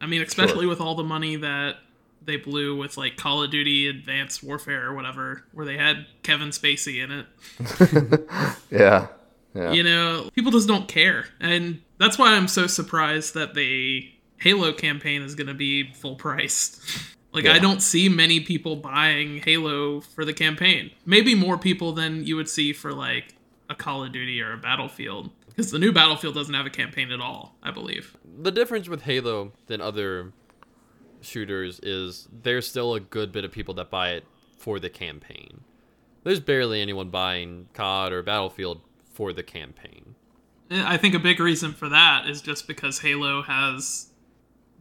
I mean, especially with all the money that they blew with like Call of Duty Advanced Warfare or whatever, where they had Kevin Spacey in it. yeah. Yeah. You know, people just don't care. And that's why I'm so surprised that the Halo campaign is going to be full priced. like, Yeah. I don't see many people buying Halo for the campaign. Maybe more people than you would see for like a Call of Duty or a Battlefield. Because the new Battlefield doesn't have a campaign at all, I believe. The difference with Halo than other shooters is there's still a good bit of people that buy it for the campaign. There's barely anyone buying COD or Battlefield for the campaign. Eh, I think a big reason for that is just because Halo has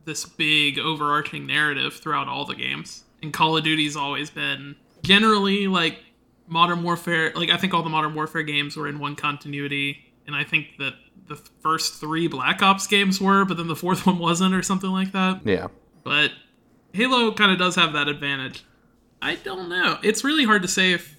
this big overarching narrative throughout all the games. And Call of Duty's always been generally like Modern Warfare, like I think all the Modern Warfare games were in one continuity, and I think that the first 3 Black Ops games were, but then the fourth one wasn't or something like that. Yeah. But Halo kind of does have that advantage. I don't know. It's really hard to say if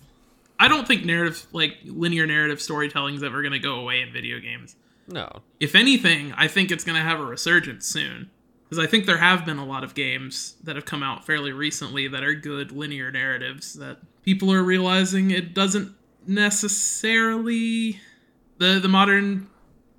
I don't think narrative like linear narrative storytelling is ever going to go away in video games No. if anything, I think it's going to have a resurgence soon. Because I think there have been a lot of games that have come out fairly recently that are good linear narratives that people are realizing it doesn't necessarily the the modern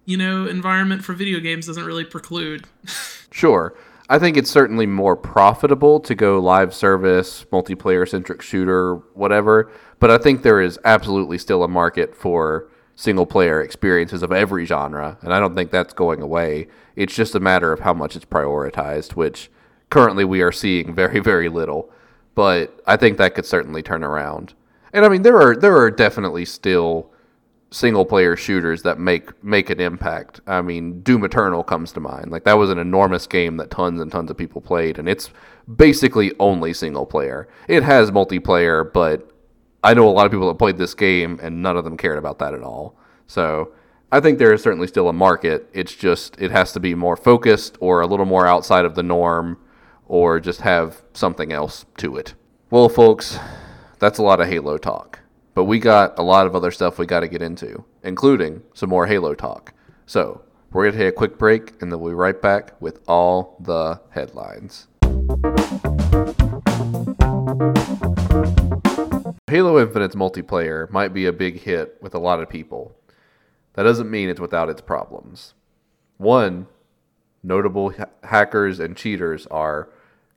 you know environment for video games doesn't really preclude. Sure. I think it's certainly more profitable to go live service, multiplayer centric shooter, whatever. But I think there is absolutely still a market for single player experiences of every genre. And I don't think that's going away. It's just a matter of how much it's prioritized, which currently we are seeing very, very little. But I think that could certainly turn around. And I mean, there are there are definitely still single player shooters that make make an impact. I mean, Doom Eternal comes to mind. Like that was an enormous game that tons and tons of people played and it's basically only single player. It has multiplayer, but I know a lot of people that played this game and none of them cared about that at all. So, I think there is certainly still a market. It's just it has to be more focused or a little more outside of the norm or just have something else to it. Well, folks, that's a lot of Halo talk. But we got a lot of other stuff we got to get into, including some more Halo talk. So, we're going to take a quick break and then we'll be right back with all the headlines. Halo Infinite's multiplayer might be a big hit with a lot of people. That doesn't mean it's without its problems. One, notable ha- hackers and cheaters are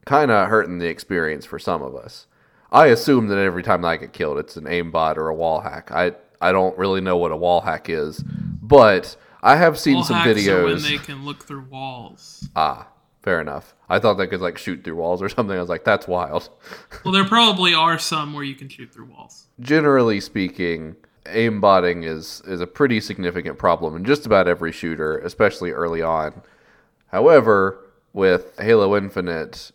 kind of hurting the experience for some of us. I assume that every time I get killed, it's an aimbot or a wall hack. I I don't really know what a wall hack is, but I have seen Wall some videos. when they can look through walls. Ah, fair enough. I thought they could like shoot through walls or something. I was like, that's wild. Well, there probably are some where you can shoot through walls. Generally speaking, aimbotting is is a pretty significant problem in just about every shooter, especially early on. However, with Halo Infinite,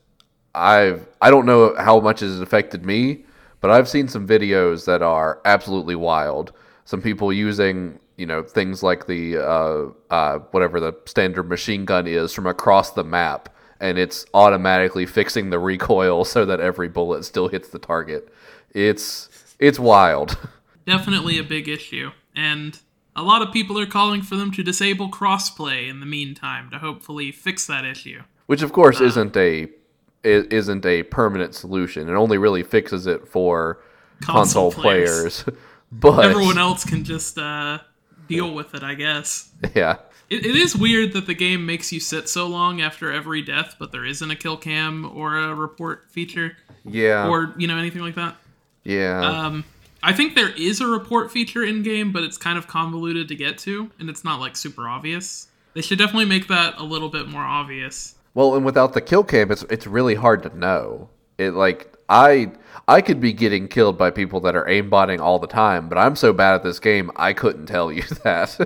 I've I don't know how much it has affected me, but I've seen some videos that are absolutely wild. Some people using you know things like the uh, uh, whatever the standard machine gun is from across the map, and it's automatically fixing the recoil so that every bullet still hits the target. It's it's wild. Definitely a big issue. And a lot of people are calling for them to disable crossplay in the meantime to hopefully fix that issue. which of course isn't a isn't a permanent solution. It only really fixes it for console, Console players. players. but Everyone else can just uh, deal with it, I guess. yeah, It, it is weird that the game makes you sit so long after every death, but there isn't a kill cam or a report feature yeah, or you know anything like that. yeah. Um, I think there is a report feature in game, but it's kind of convoluted to get to, and it's not like super obvious. They should definitely make that a little bit more obvious. well, and without the kill cam, it's it's really hard to know. It like I I could be getting killed by people that are aimbotting all the time, but I'm so bad at this game, I couldn't tell you that.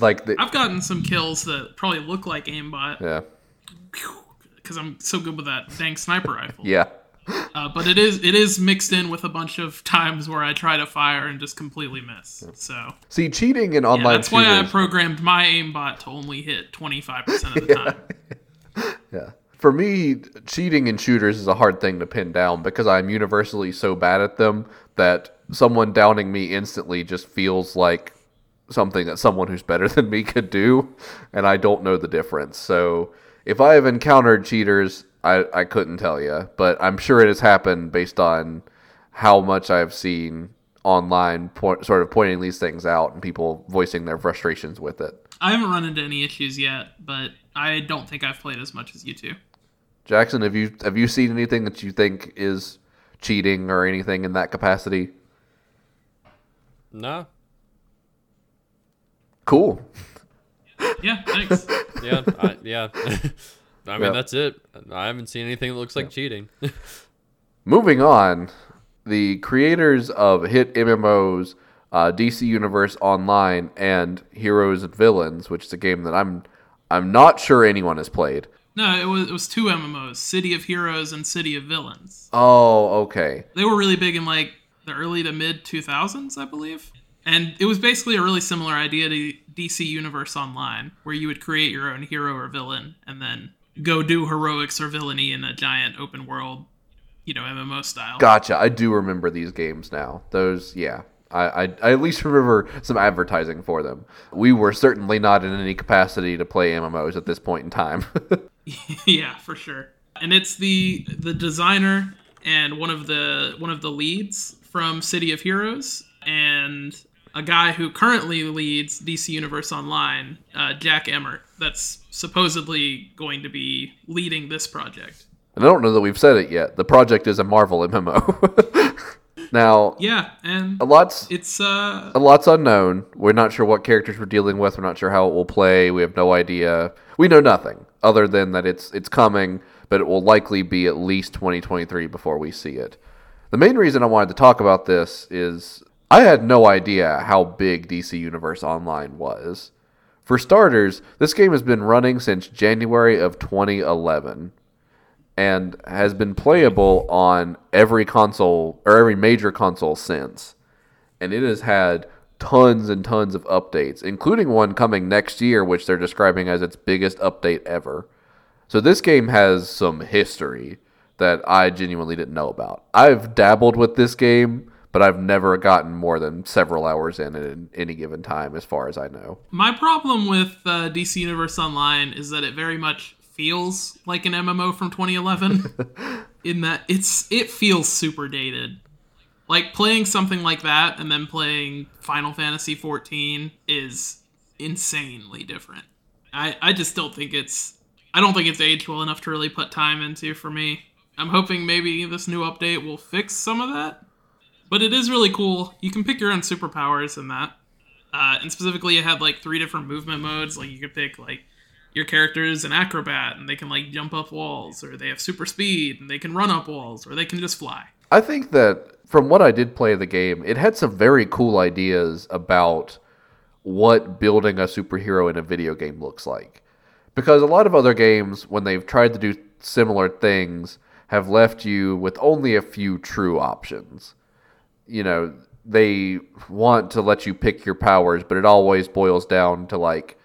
like the, I've gotten some kills that probably look like aimbot yeah, because I'm so good with that dang sniper rifle. yeah. Uh, but it is it is mixed in with a bunch of times where I try to fire and just completely miss. So See, cheating in yeah, online that's why I programmed my aimbot to only hit 25% of the time. Yeah. For me, cheating in shooters is a hard thing to pin down because I'm universally so bad at them that someone downing me instantly just feels like something that someone who's better than me could do, and I don't know the difference. So if I have encountered cheaters, I, I couldn't tell you, but I'm sure it has happened based on how much I've seen online, po- sort of pointing these things out and people voicing their frustrations with it. I haven't run into any issues yet, but I don't think I've played as much as you two. Jackson, have you have you seen anything that you think is cheating or anything in that capacity? Nah. Cool. Yeah, thanks. Yeah. I, yeah. I mean, Yeah. that's it. I haven't seen anything that looks like cheating. Moving on, the creators of hit MMOs uh, DC Universe Online and Heroes and Villains, which is a game that I'm I'm not sure anyone has played. No, it was it was two MMOs: City of Heroes and City of Villains. Oh, okay. They were really big in like the early to mid 2000s, I believe. And it was basically a really similar idea to DC Universe Online, where you would create your own hero or villain and then go do heroics or villainy in a giant open world, you know, MMO style. Gotcha. I do remember these games now. Those, yeah. I, I, I at least remember some advertising for them. We were certainly not in any capacity to play MMOs at this point in time. yeah, for sure. And it's the the designer and one of the one of the leads from City of Heroes and a guy who currently leads DC Universe Online, uh, Jack Emmert, that's supposedly going to be leading this project. and I don't know that we've said it yet. The project is a Marvel MMO. now, Yeah, and a lot's it's uh a lot's unknown. We're not sure what characters we're dealing with. We're not sure how it will play. We have no idea. We know nothing other than that it's it's coming, but it will likely be at least 2023 before we see it. The main reason I wanted to talk about this is I had no idea how big DC Universe Online was. For starters, this game has been running since January of 2011 and has been playable on every console or every major console since. And it has had tons and tons of updates, including one coming next year, which they're describing as its biggest update ever. So this game has some history that I genuinely didn't know about. I've dabbled with this game, but I've never gotten more than several hours in at any given time, as far as I know. my problem with uh, DC Universe Online is that it very much feels like an MMO from 2011 in that it's it feels super dated. Like playing something like that and then playing Final Fantasy 14 is insanely different. I I just don't think it's I don't think it's aged well enough to really put time into for me. I'm hoping maybe this new update will fix some of that. But it is really cool. You can pick your own superpowers in that. Uh, and specifically, it had like three different movement modes. Like you could pick like your character is an acrobat and they can like jump up walls, or they have super speed and they can run up walls, or they can just fly. I think that from what I did play the game, it had some very cool ideas about what building a superhero in a video game looks like. Because a lot of other games, when they've tried to do similar things, have left you with only a few true options. You know, they want to let you pick your powers, but it always boils down to like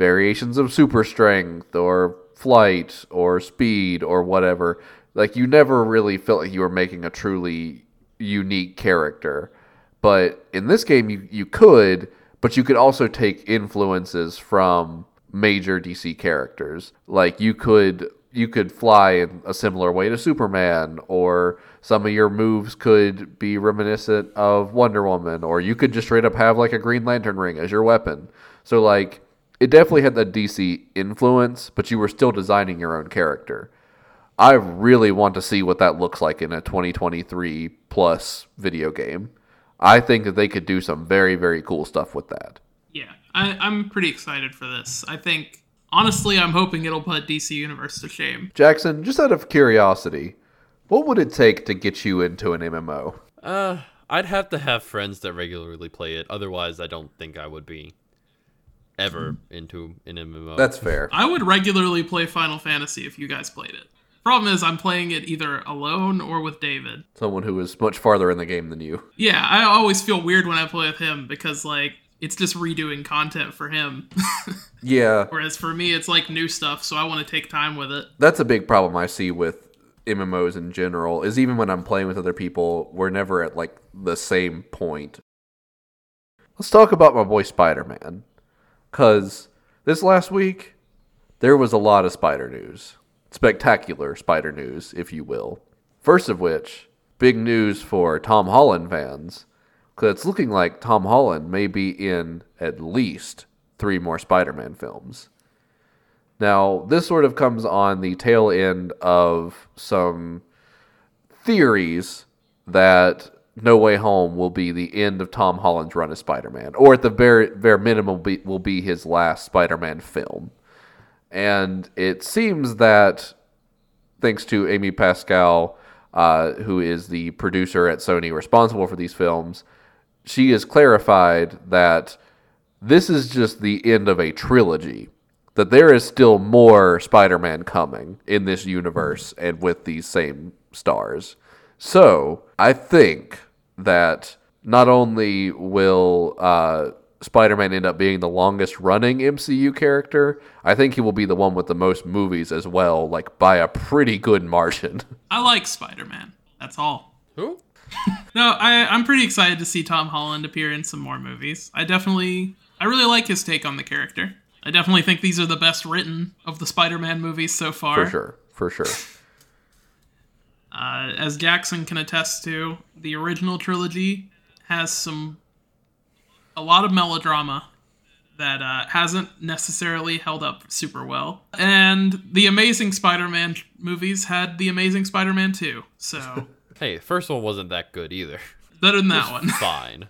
variations of super strength or flight or speed or whatever. Like you never really felt like you were making a truly unique character. But in this game you, you could, but you could also take influences from major DC characters. Like you could you could fly in a similar way to Superman, or some of your moves could be reminiscent of Wonder Woman, or you could just straight up have like a Green Lantern ring as your weapon. So like it definitely had the DC influence, but you were still designing your own character. I really want to see what that looks like in a 2023 plus video game. I think that they could do some very, very cool stuff with that. Yeah, I, I'm pretty excited for this. I think, honestly, I'm hoping it'll put DC Universe to shame. Jackson, just out of curiosity, what would it take to get you into an MMO? Uh, I'd have to have friends that regularly play it. Otherwise, I don't think I would be ever into an MMO. That's fair. I would regularly play Final Fantasy if you guys played it. Problem is, I'm playing it either alone or with David. Someone who is much farther in the game than you. Yeah, I always feel weird when I play with him because, like, it's just redoing content for him. Yeah, Whereas for me, it's like new stuff, so I want to take time with it. that's a big problem I see with MMOs in general. Is even when I'm playing with other people, we're never at like the same point. Let's talk about my boy Spider Man, cause this last week there was a lot of spider news, spectacular spider news, if you will. First of which, big news for Tom Holland fans, because it's looking like Tom Holland may be in at least three more Spider Man films. Now, this sort of comes on the tail end of some theories that No Way Home will be the end of Tom Holland's run as Spider Man, or at the very, very minimum, be, will be his last Spider Man film. And it seems that, thanks to Amy Pascal, uh, who is the producer at Sony responsible for these films, she has clarified that this is just the end of a trilogy. That there is still more Spider Man coming in this universe and with these same stars. So I think that not only will uh, Spider Man end up being the longest running MCU character, I think he will be the one with the most movies as well, like by a pretty good margin. I like Spider Man. That's all. Who? No, I, I'm pretty excited to see Tom Holland appear in some more movies. I definitely, I really like his take on the character. I definitely think these are the best written of the Spider-Man movies so far. For sure. For sure. Uh, as Jackson can attest to, the original trilogy has some, a lot of melodrama that uh, hasn't necessarily held up super well. And the Amazing Spider-Man movies had the Amazing Spider-Man 2, so Hey, the first one wasn't that good either. better than that one. Fine.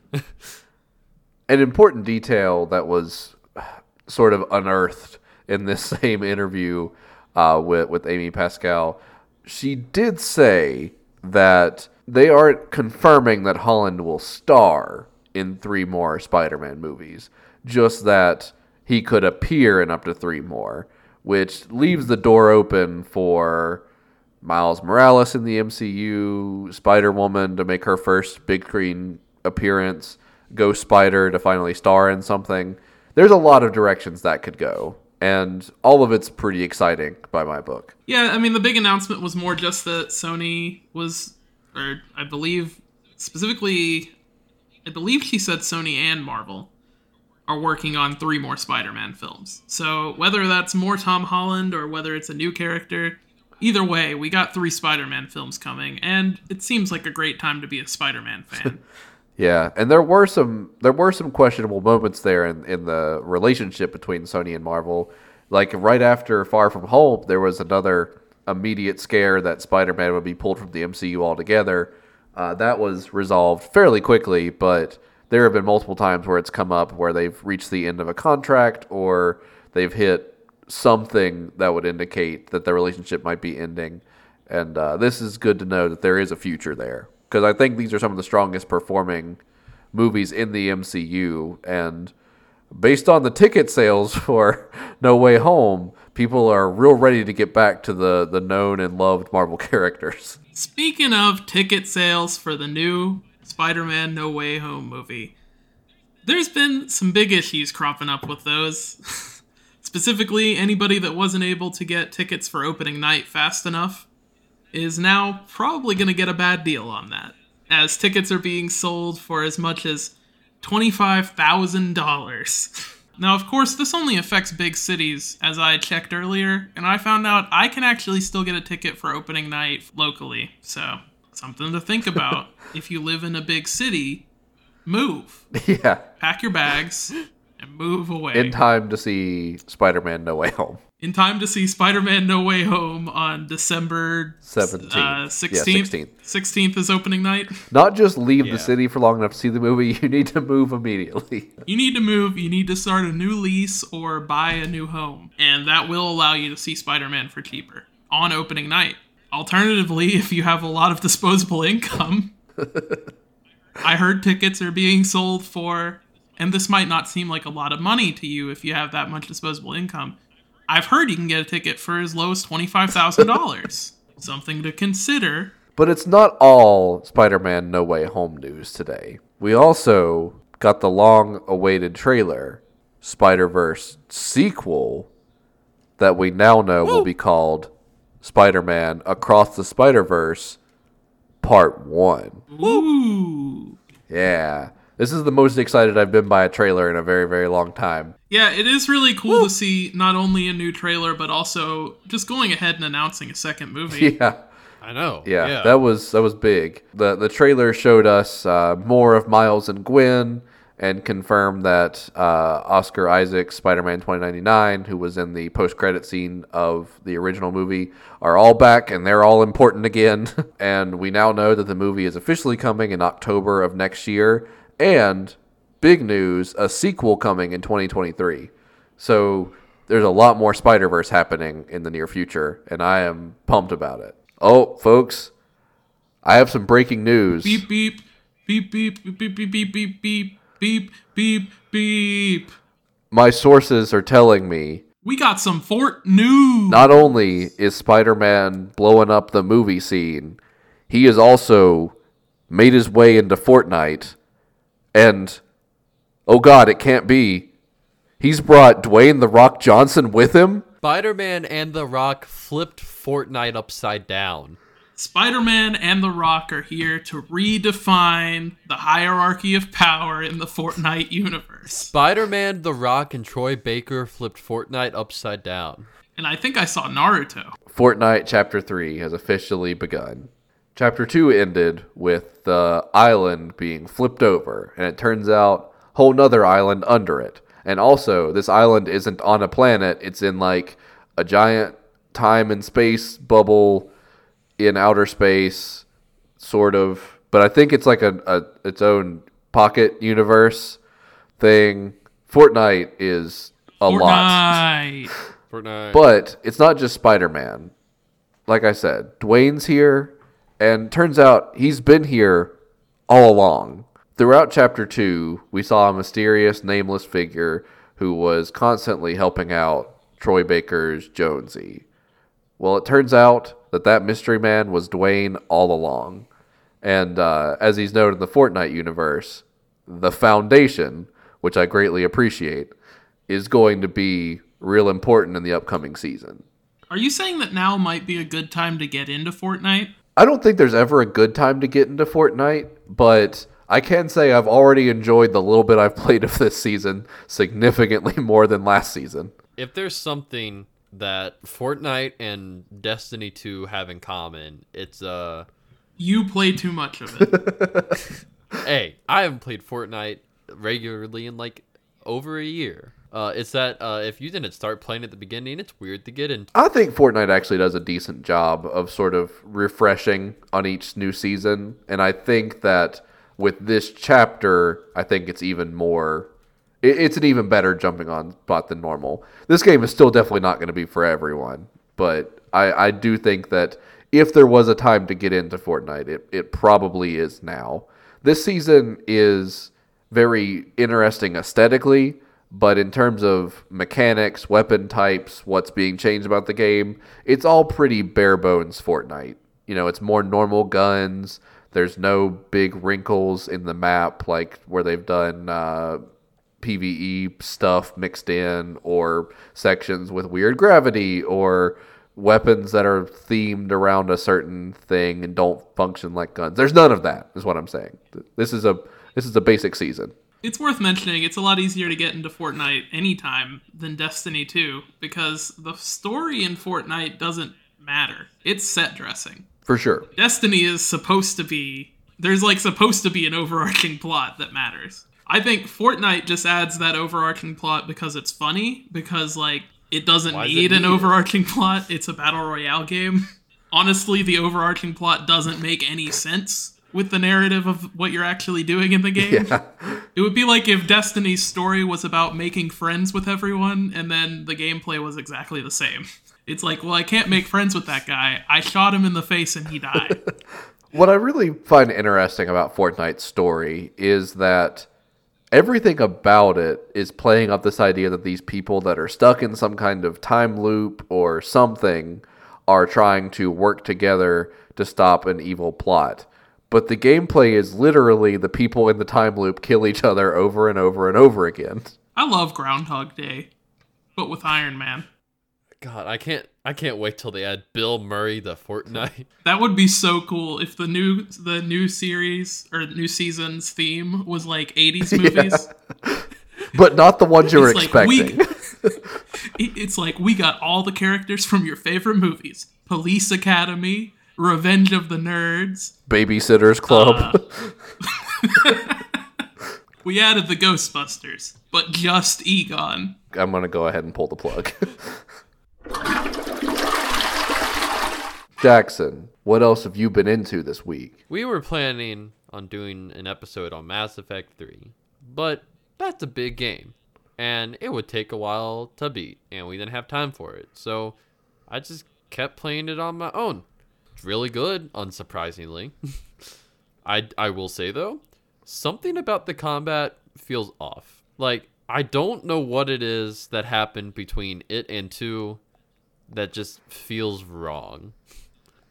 an important detail that was sort of unearthed in this same interview uh, with with Amy Pascal. She did say that they aren't confirming that Holland will star in three more Spider-Man movies, just that he could appear in up to three more, which leaves the door open for Miles Morales in the MCU, Spider Woman to make her first big screen appearance, Ghost Spider to finally star in something. There's a lot of directions that could go, and all of it's pretty exciting by my book. Yeah, I mean, the big announcement was more just that Sony was, or I believe specifically, I believe she said Sony and Marvel are working on three more Spider Man films. So whether that's more Tom Holland or whether it's a new character, either way, we got three Spider Man films coming, and it seems like a great time to be a Spider Man fan. Yeah, and there were some there were some questionable moments there in, in the relationship between Sony and Marvel. Like right after Far From Home, there was another immediate scare that Spider-Man would be pulled from the MCU altogether. Uh, that was resolved fairly quickly, but there have been multiple times where it's come up where they've reached the end of a contract or they've hit something that would indicate that the relationship might be ending. And uh, this is good to know that there is a future there because I think these are some of the strongest performing movies in the MCU. And based on the ticket sales for No Way Home, people are real ready to get back to the, the known and loved Marvel characters. Speaking of ticket sales for the new Spider Man No Way Home movie, there's been some big issues cropping up with those. Specifically, anybody that wasn't able to get tickets for opening night fast enough is now probably going to get a bad deal on that, as tickets are being sold for as much as $25,000. Now, of course, this only affects big cities, as I checked earlier, and I found out I can actually still get a ticket for opening night locally. So, something to think about. if you live in a big city, move. yeah. Pack your bags move away. In time to see Spider Man No Way Home. in time to see Spider-Man: No Way Home on December 17th. uh, Yeah, 16th. 16th. 16th is opening night. Not just leave Yeah. the city for long enough to see the movie, you need to move immediately. You need to move, you need to start a new lease or buy a new home, and that will allow you to see Spider-Man for cheaper on opening night. Alternatively, if you have a lot of disposable income, I heard tickets are being sold for and this might not seem like a lot of money to you if you have that much disposable income. I've heard you can get a ticket for as low as $25,000. Something to consider. But it's not all Spider Man No Way Home news today. We also got the long awaited trailer, Spider Verse sequel, that we now know will be called Spider Man Across the Spider Verse Part 1. Ooh. Yeah. This is the most excited I've been by a trailer in a very, very long time. Yeah, it is really cool to see not only a new trailer, but also just going ahead and announcing a second movie. Yeah. I know. Yeah, that was that was big. the The trailer showed us uh, more of Miles and Gwen, and confirmed that uh, Oscar Isaac, Spider Man twenty ninety nine, who was in the post credit scene of the original movie, are all back, and they're all important again. and we now know that the movie is officially coming in October of next year, and big news, a sequel coming in twenty twenty three. So there's a lot more Spider Verse happening in the near future, and I am pumped about it. Oh, folks, I have some breaking news. Beep beep beep beep beep beep beep beep beep beep beep beep beep. My sources are telling me We got some Fort news. not only is Spider Man blowing up the movie scene, he has also made his way into Fortnite. And, oh god, it can't be. He's brought Dwayne The Rock Johnson with him? Spider Man and The Rock flipped Fortnite upside down. Spider-Man and The Rock are here to redefine the hierarchy of power in the Fortnite universe. Spider Man, The Rock, and Troy Baker flipped Fortnite upside down. And I think I saw Naruto. Fortnite Chapter 3 has officially begun. Chapter 2 ended with the island being flipped over, and it turns out whole nother island under it. And also, this island isn't on a planet, it's in like a giant time and space bubble in outer space, sort of. But I think it's like a, a its own pocket universe thing. Fortnite is a lot. Fortnite. Fortnite. But it's not just Spider Man. Like I said, Dwayne's here, and turns out he's been here all along. Throughout chapter two, we saw a mysterious, nameless figure who was constantly helping out Troy Baker's Jonesy. Well, it turns out that that mystery man was Dwayne all along. And uh, as he's known in the Fortnite universe, the Foundation, which I greatly appreciate, is going to be real important in the upcoming season. Are you saying that now might be a good time to get into Fortnite? I don't think there's ever a good time to get into Fortnite, but I can say I've already enjoyed the little bit I've played of this season significantly more than last season. if there's something that Fortnite and Destiny 2 have in common, it's uh You play too much of it. hey, I haven't played Fortnite regularly in like over a year. Uh, it's that uh, if you didn't start playing at the beginning, it's weird to get into. I think Fortnite actually does a decent job of sort of refreshing on each new season, and I think that with this chapter, I think it's even more. it- It's an even better jumping on spot than normal. This game is still definitely not going to be for everyone, but I, I do think that if there was a time to get into Fortnite, it, it probably is now. This season is very interesting aesthetically, but in terms of mechanics, weapon types, what's being changed about the game, it's all pretty bare bones Fortnite. You know, it's more normal guns. There's no big wrinkles in the map like where they've done uh, PVE stuff mixed in, or sections with weird gravity, or weapons that are themed around a certain thing and don't function like guns. There's none of that, is what I'm saying. This is a this is a basic season. It's worth mentioning it's a lot easier to get into Fortnite anytime than Destiny 2 because the story in Fortnite doesn't matter. It's set dressing. For sure. Destiny is supposed to be there's like supposed to be an overarching plot that matters. I think Fortnite just adds that overarching plot because it's funny because like it doesn't Why does it need an overarching plot. It's a battle royale game. Honestly, the overarching plot doesn't make any sense with the narrative of what you're actually doing in the game. Yeah. It would be like if Destiny's story was about making friends with everyone and then the gameplay was exactly the same. It's like, well, I can't make friends with that guy. I shot him in the face and he died. What I really find interesting about Fortnite's story is that everything about it is playing up this idea that these people that are stuck in some kind of time loop or something are trying to work together to stop an evil plot. But the gameplay is literally the people in the time loop kill each other over and over and over again. I love Groundhog Day, but with Iron Man. God, I can't. I can't wait till they add Bill Murray the Fortnite. That would be so cool if the new the new series or new season's theme was like 80s movies. But not the ones you were It's like we- expecting. It- It's like we got all the characters from your favorite movies: Police Academy, Revenge of the Nerds. Babysitters Club. Uh. We added the Ghostbusters, but just Egon. I'm going to go ahead and pull the plug. Jackson, what else have you been into this week? We were planning on doing an episode on Mass Effect 3, but that's a big game, and it would take a while to beat, and we didn't have time for it. So I just kept playing it on my own. Really good, unsurprisingly. I I will say though, something about the combat feels off. Like I don't know what it is that happened between it and 2 that just feels wrong.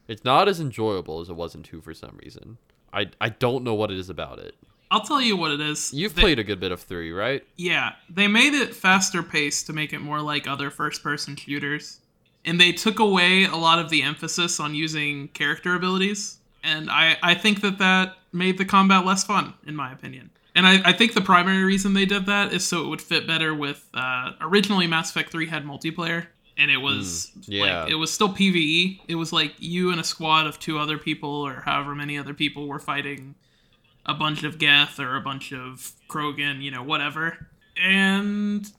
It's not as enjoyable as it was in 2 for some reason. I I don't know what it is about it. I'll tell you what it is. You've They- played a good bit of 3, right? Yeah, they made it faster paced to make it more like other first person shooters. And they took away a lot of the emphasis on using character abilities. And I, I think that that made the combat less fun, in my opinion. And I, I think the primary reason they did that is so it would fit better with. Uh, originally, Mass Effect 3 had multiplayer, and it was yeah. like it was still PVE. It was like you and a squad of two other people, or however many other people, were fighting a bunch of Geth or a bunch of Krogan, you know, whatever. And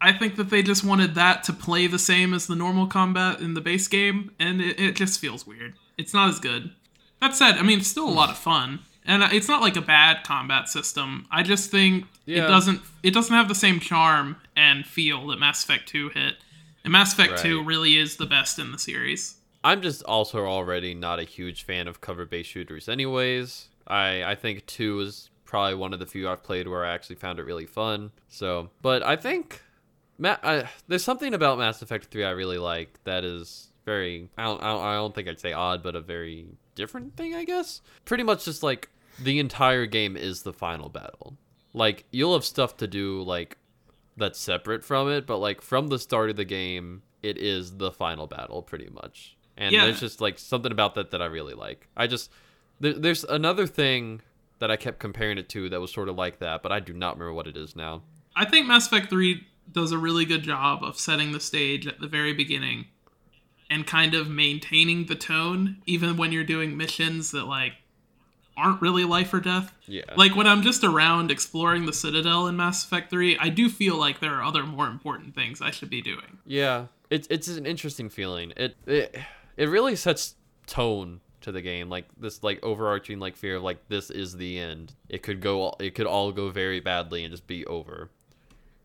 I think that they just wanted that to play the same as the normal combat in the base game, and it, it just feels weird. It's not as good. That said, I mean, it's still a lot of fun, and it's not like a bad combat system. I just think Yeah. it doesn't it doesn't have the same charm and feel that Mass Effect 2 hit. And Mass Effect 2 really is the best in the series. I'm just also already not a huge fan of cover-based shooters anyways. I I think 2 is probably one of the few I've played where I actually found it really fun. So, but I think Ma- I, there's something about Mass Effect 3 I really like that is very I don't, I don't think I'd say odd but a very different thing I guess. Pretty much just like the entire game is the final battle. Like you'll have stuff to do like that's separate from it, but like from the start of the game, it is the final battle pretty much. And Yeah. there's just like something about that that I really like. I just there, there's another thing that I kept comparing it to that was sort of like that, but I do not remember what it is now. I think Mass Effect 3 does a really good job of setting the stage at the very beginning and kind of maintaining the tone even when you're doing missions that like aren't really life or death. Yeah. Like when I'm just around exploring the Citadel in Mass Effect 3, I do feel like there are other more important things I should be doing. Yeah, it's it's an interesting feeling. It it it really sets tone to the game, like this like overarching like fear of like this is the end. It could go it could all go very badly and just be over.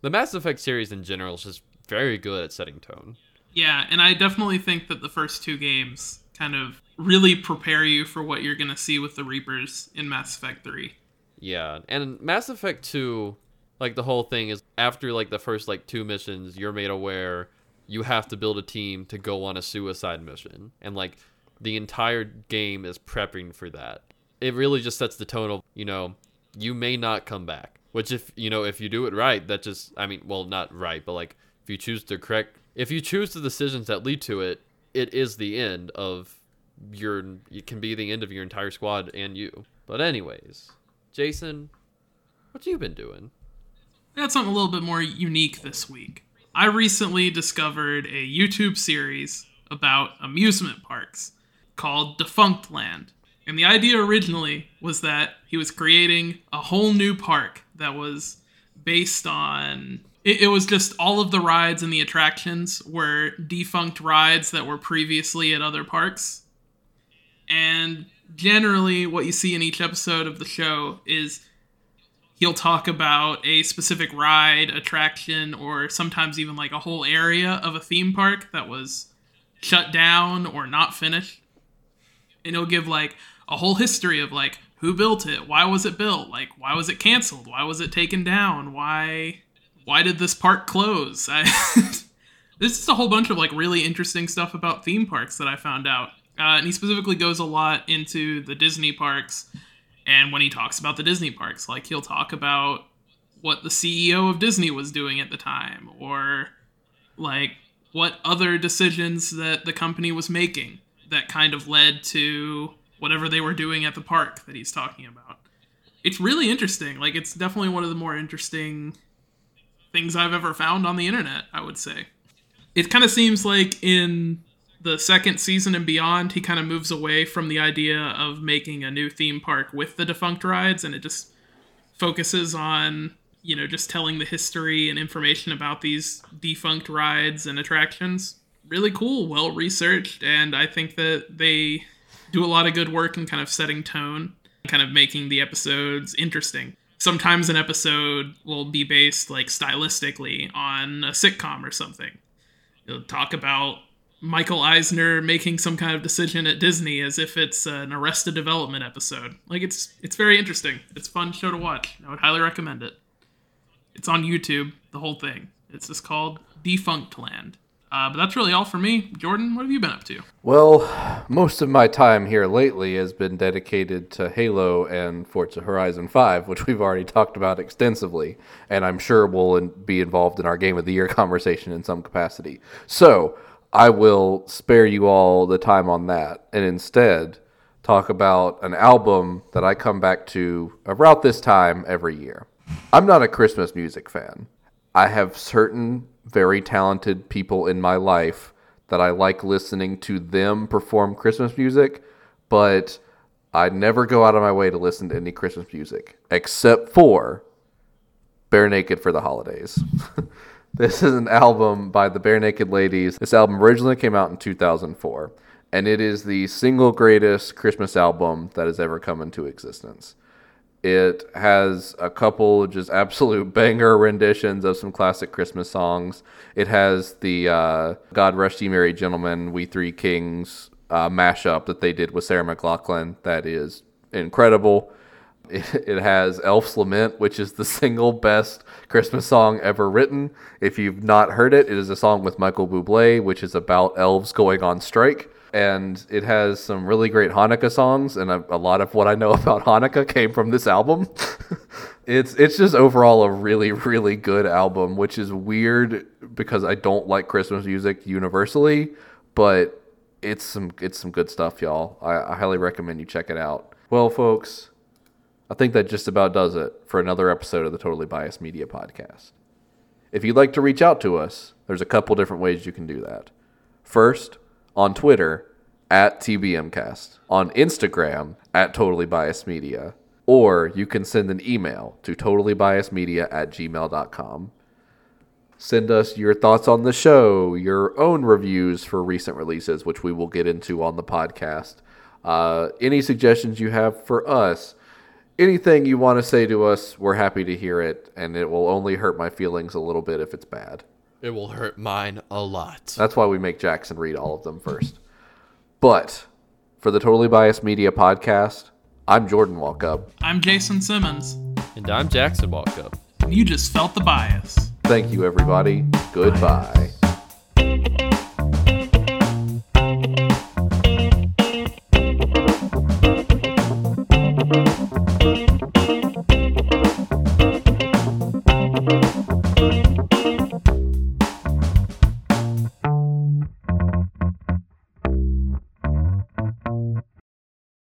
The Mass Effect series in general is just very good at setting tone. Yeah, and I definitely think that the first two games kind of really prepare you for what you're going to see with the Reapers in Mass Effect 3. Yeah, and Mass Effect 2, like the whole thing is after like the first like two missions, you're made aware you have to build a team to go on a suicide mission. And like the entire game is prepping for that. It really just sets the tone of, you know, you may not come back. Which if, you know, if you do it right, that just I mean, well, not right, but like if you choose the correct if you choose the decisions that lead to it, it is the end of your it can be the end of your entire squad and you. But anyways, Jason, what you been doing? I had something a little bit more unique this week. I recently discovered a YouTube series about amusement parks called Defunctland. And the idea originally was that he was creating a whole new park that was based on. It, it was just all of the rides and the attractions were defunct rides that were previously at other parks. And generally, what you see in each episode of the show is he'll talk about a specific ride, attraction, or sometimes even like a whole area of a theme park that was shut down or not finished. And he'll give like a whole history of like who built it, why was it built, like why was it canceled, why was it taken down, why why did this park close? I this is a whole bunch of like really interesting stuff about theme parks that I found out. Uh, and he specifically goes a lot into the Disney parks and when he talks about the Disney parks, like he'll talk about what the CEO of Disney was doing at the time, or like what other decisions that the company was making that kind of led to whatever they were doing at the park that he's talking about. It's really interesting. Like, it's definitely one of the more interesting things I've ever found on the internet, I would say. It kind of seems like in the second season and beyond, he kind of moves away from the idea of making a new theme park with the defunct rides, and it just focuses on, you know, just telling the history and information about these defunct rides and attractions. Really cool, well researched, and I think that they do a lot of good work in kind of setting tone, kind of making the episodes interesting. Sometimes an episode will be based, like, stylistically on a sitcom or something. It'll talk about Michael Eisner making some kind of decision at Disney as if it's an Arrested Development episode. Like it's it's very interesting. It's fun show to watch. I would highly recommend it. It's on YouTube, the whole thing. It's just called Defunctland. Uh, but that's really all for me. Jordan, what have you been up to? Well, most of my time here lately has been dedicated to Halo and Forza Horizon 5, which we've already talked about extensively, and I'm sure will be involved in our Game of the Year conversation in some capacity. So, I will spare you all the time on that and instead talk about an album that I come back to about this time every year. I'm not a Christmas music fan. I have certain very talented people in my life that I like listening to them perform Christmas music, but I never go out of my way to listen to any Christmas music except for Barenaked for the Holidays. this is an album by the Barenaked Ladies. This album originally came out in 2004, and it is the single greatest Christmas album that has ever come into existence. It has a couple just absolute banger renditions of some classic Christmas songs. It has the uh, God Rest Ye Merry Gentlemen, We Three Kings uh, mashup that they did with Sarah McLachlan that is incredible. It, it has Elf's Lament, which is the single best Christmas song ever written. If you've not heard it, it is a song with Michael Bublé, which is about elves going on strike and it has some really great Hanukkah songs, and a, a, lot of what I know about Hanukkah came from this album. it's it's just overall a really really good album, which is weird because I don't like Christmas music universally, but it's some it's some good stuff, y'all. I, I highly recommend you check it out. Well, folks, I think that just about does it for another episode of the Totally Biased Media Podcast. If you'd like to reach out to us, there's a couple different ways you can do that. First, on Twitter at TBMcast, on Instagram at Totally Biased Media, or you can send an email to totallybiasedmedia at gmail.com. Send us your thoughts on the show, your own reviews for recent releases, which we will get into on the podcast. Uh, any suggestions you have for us, anything you want to say to us, we're happy to hear it, and it will only hurt my feelings a little bit if it's bad. It will hurt mine a lot. That's why we make Jackson read all of them first. But for the Totally Biased Media podcast, I'm Jordan Walkup. I'm Jason Simmons. And I'm Jackson Walkup. And you just felt the bias. Thank you, everybody. Goodbye.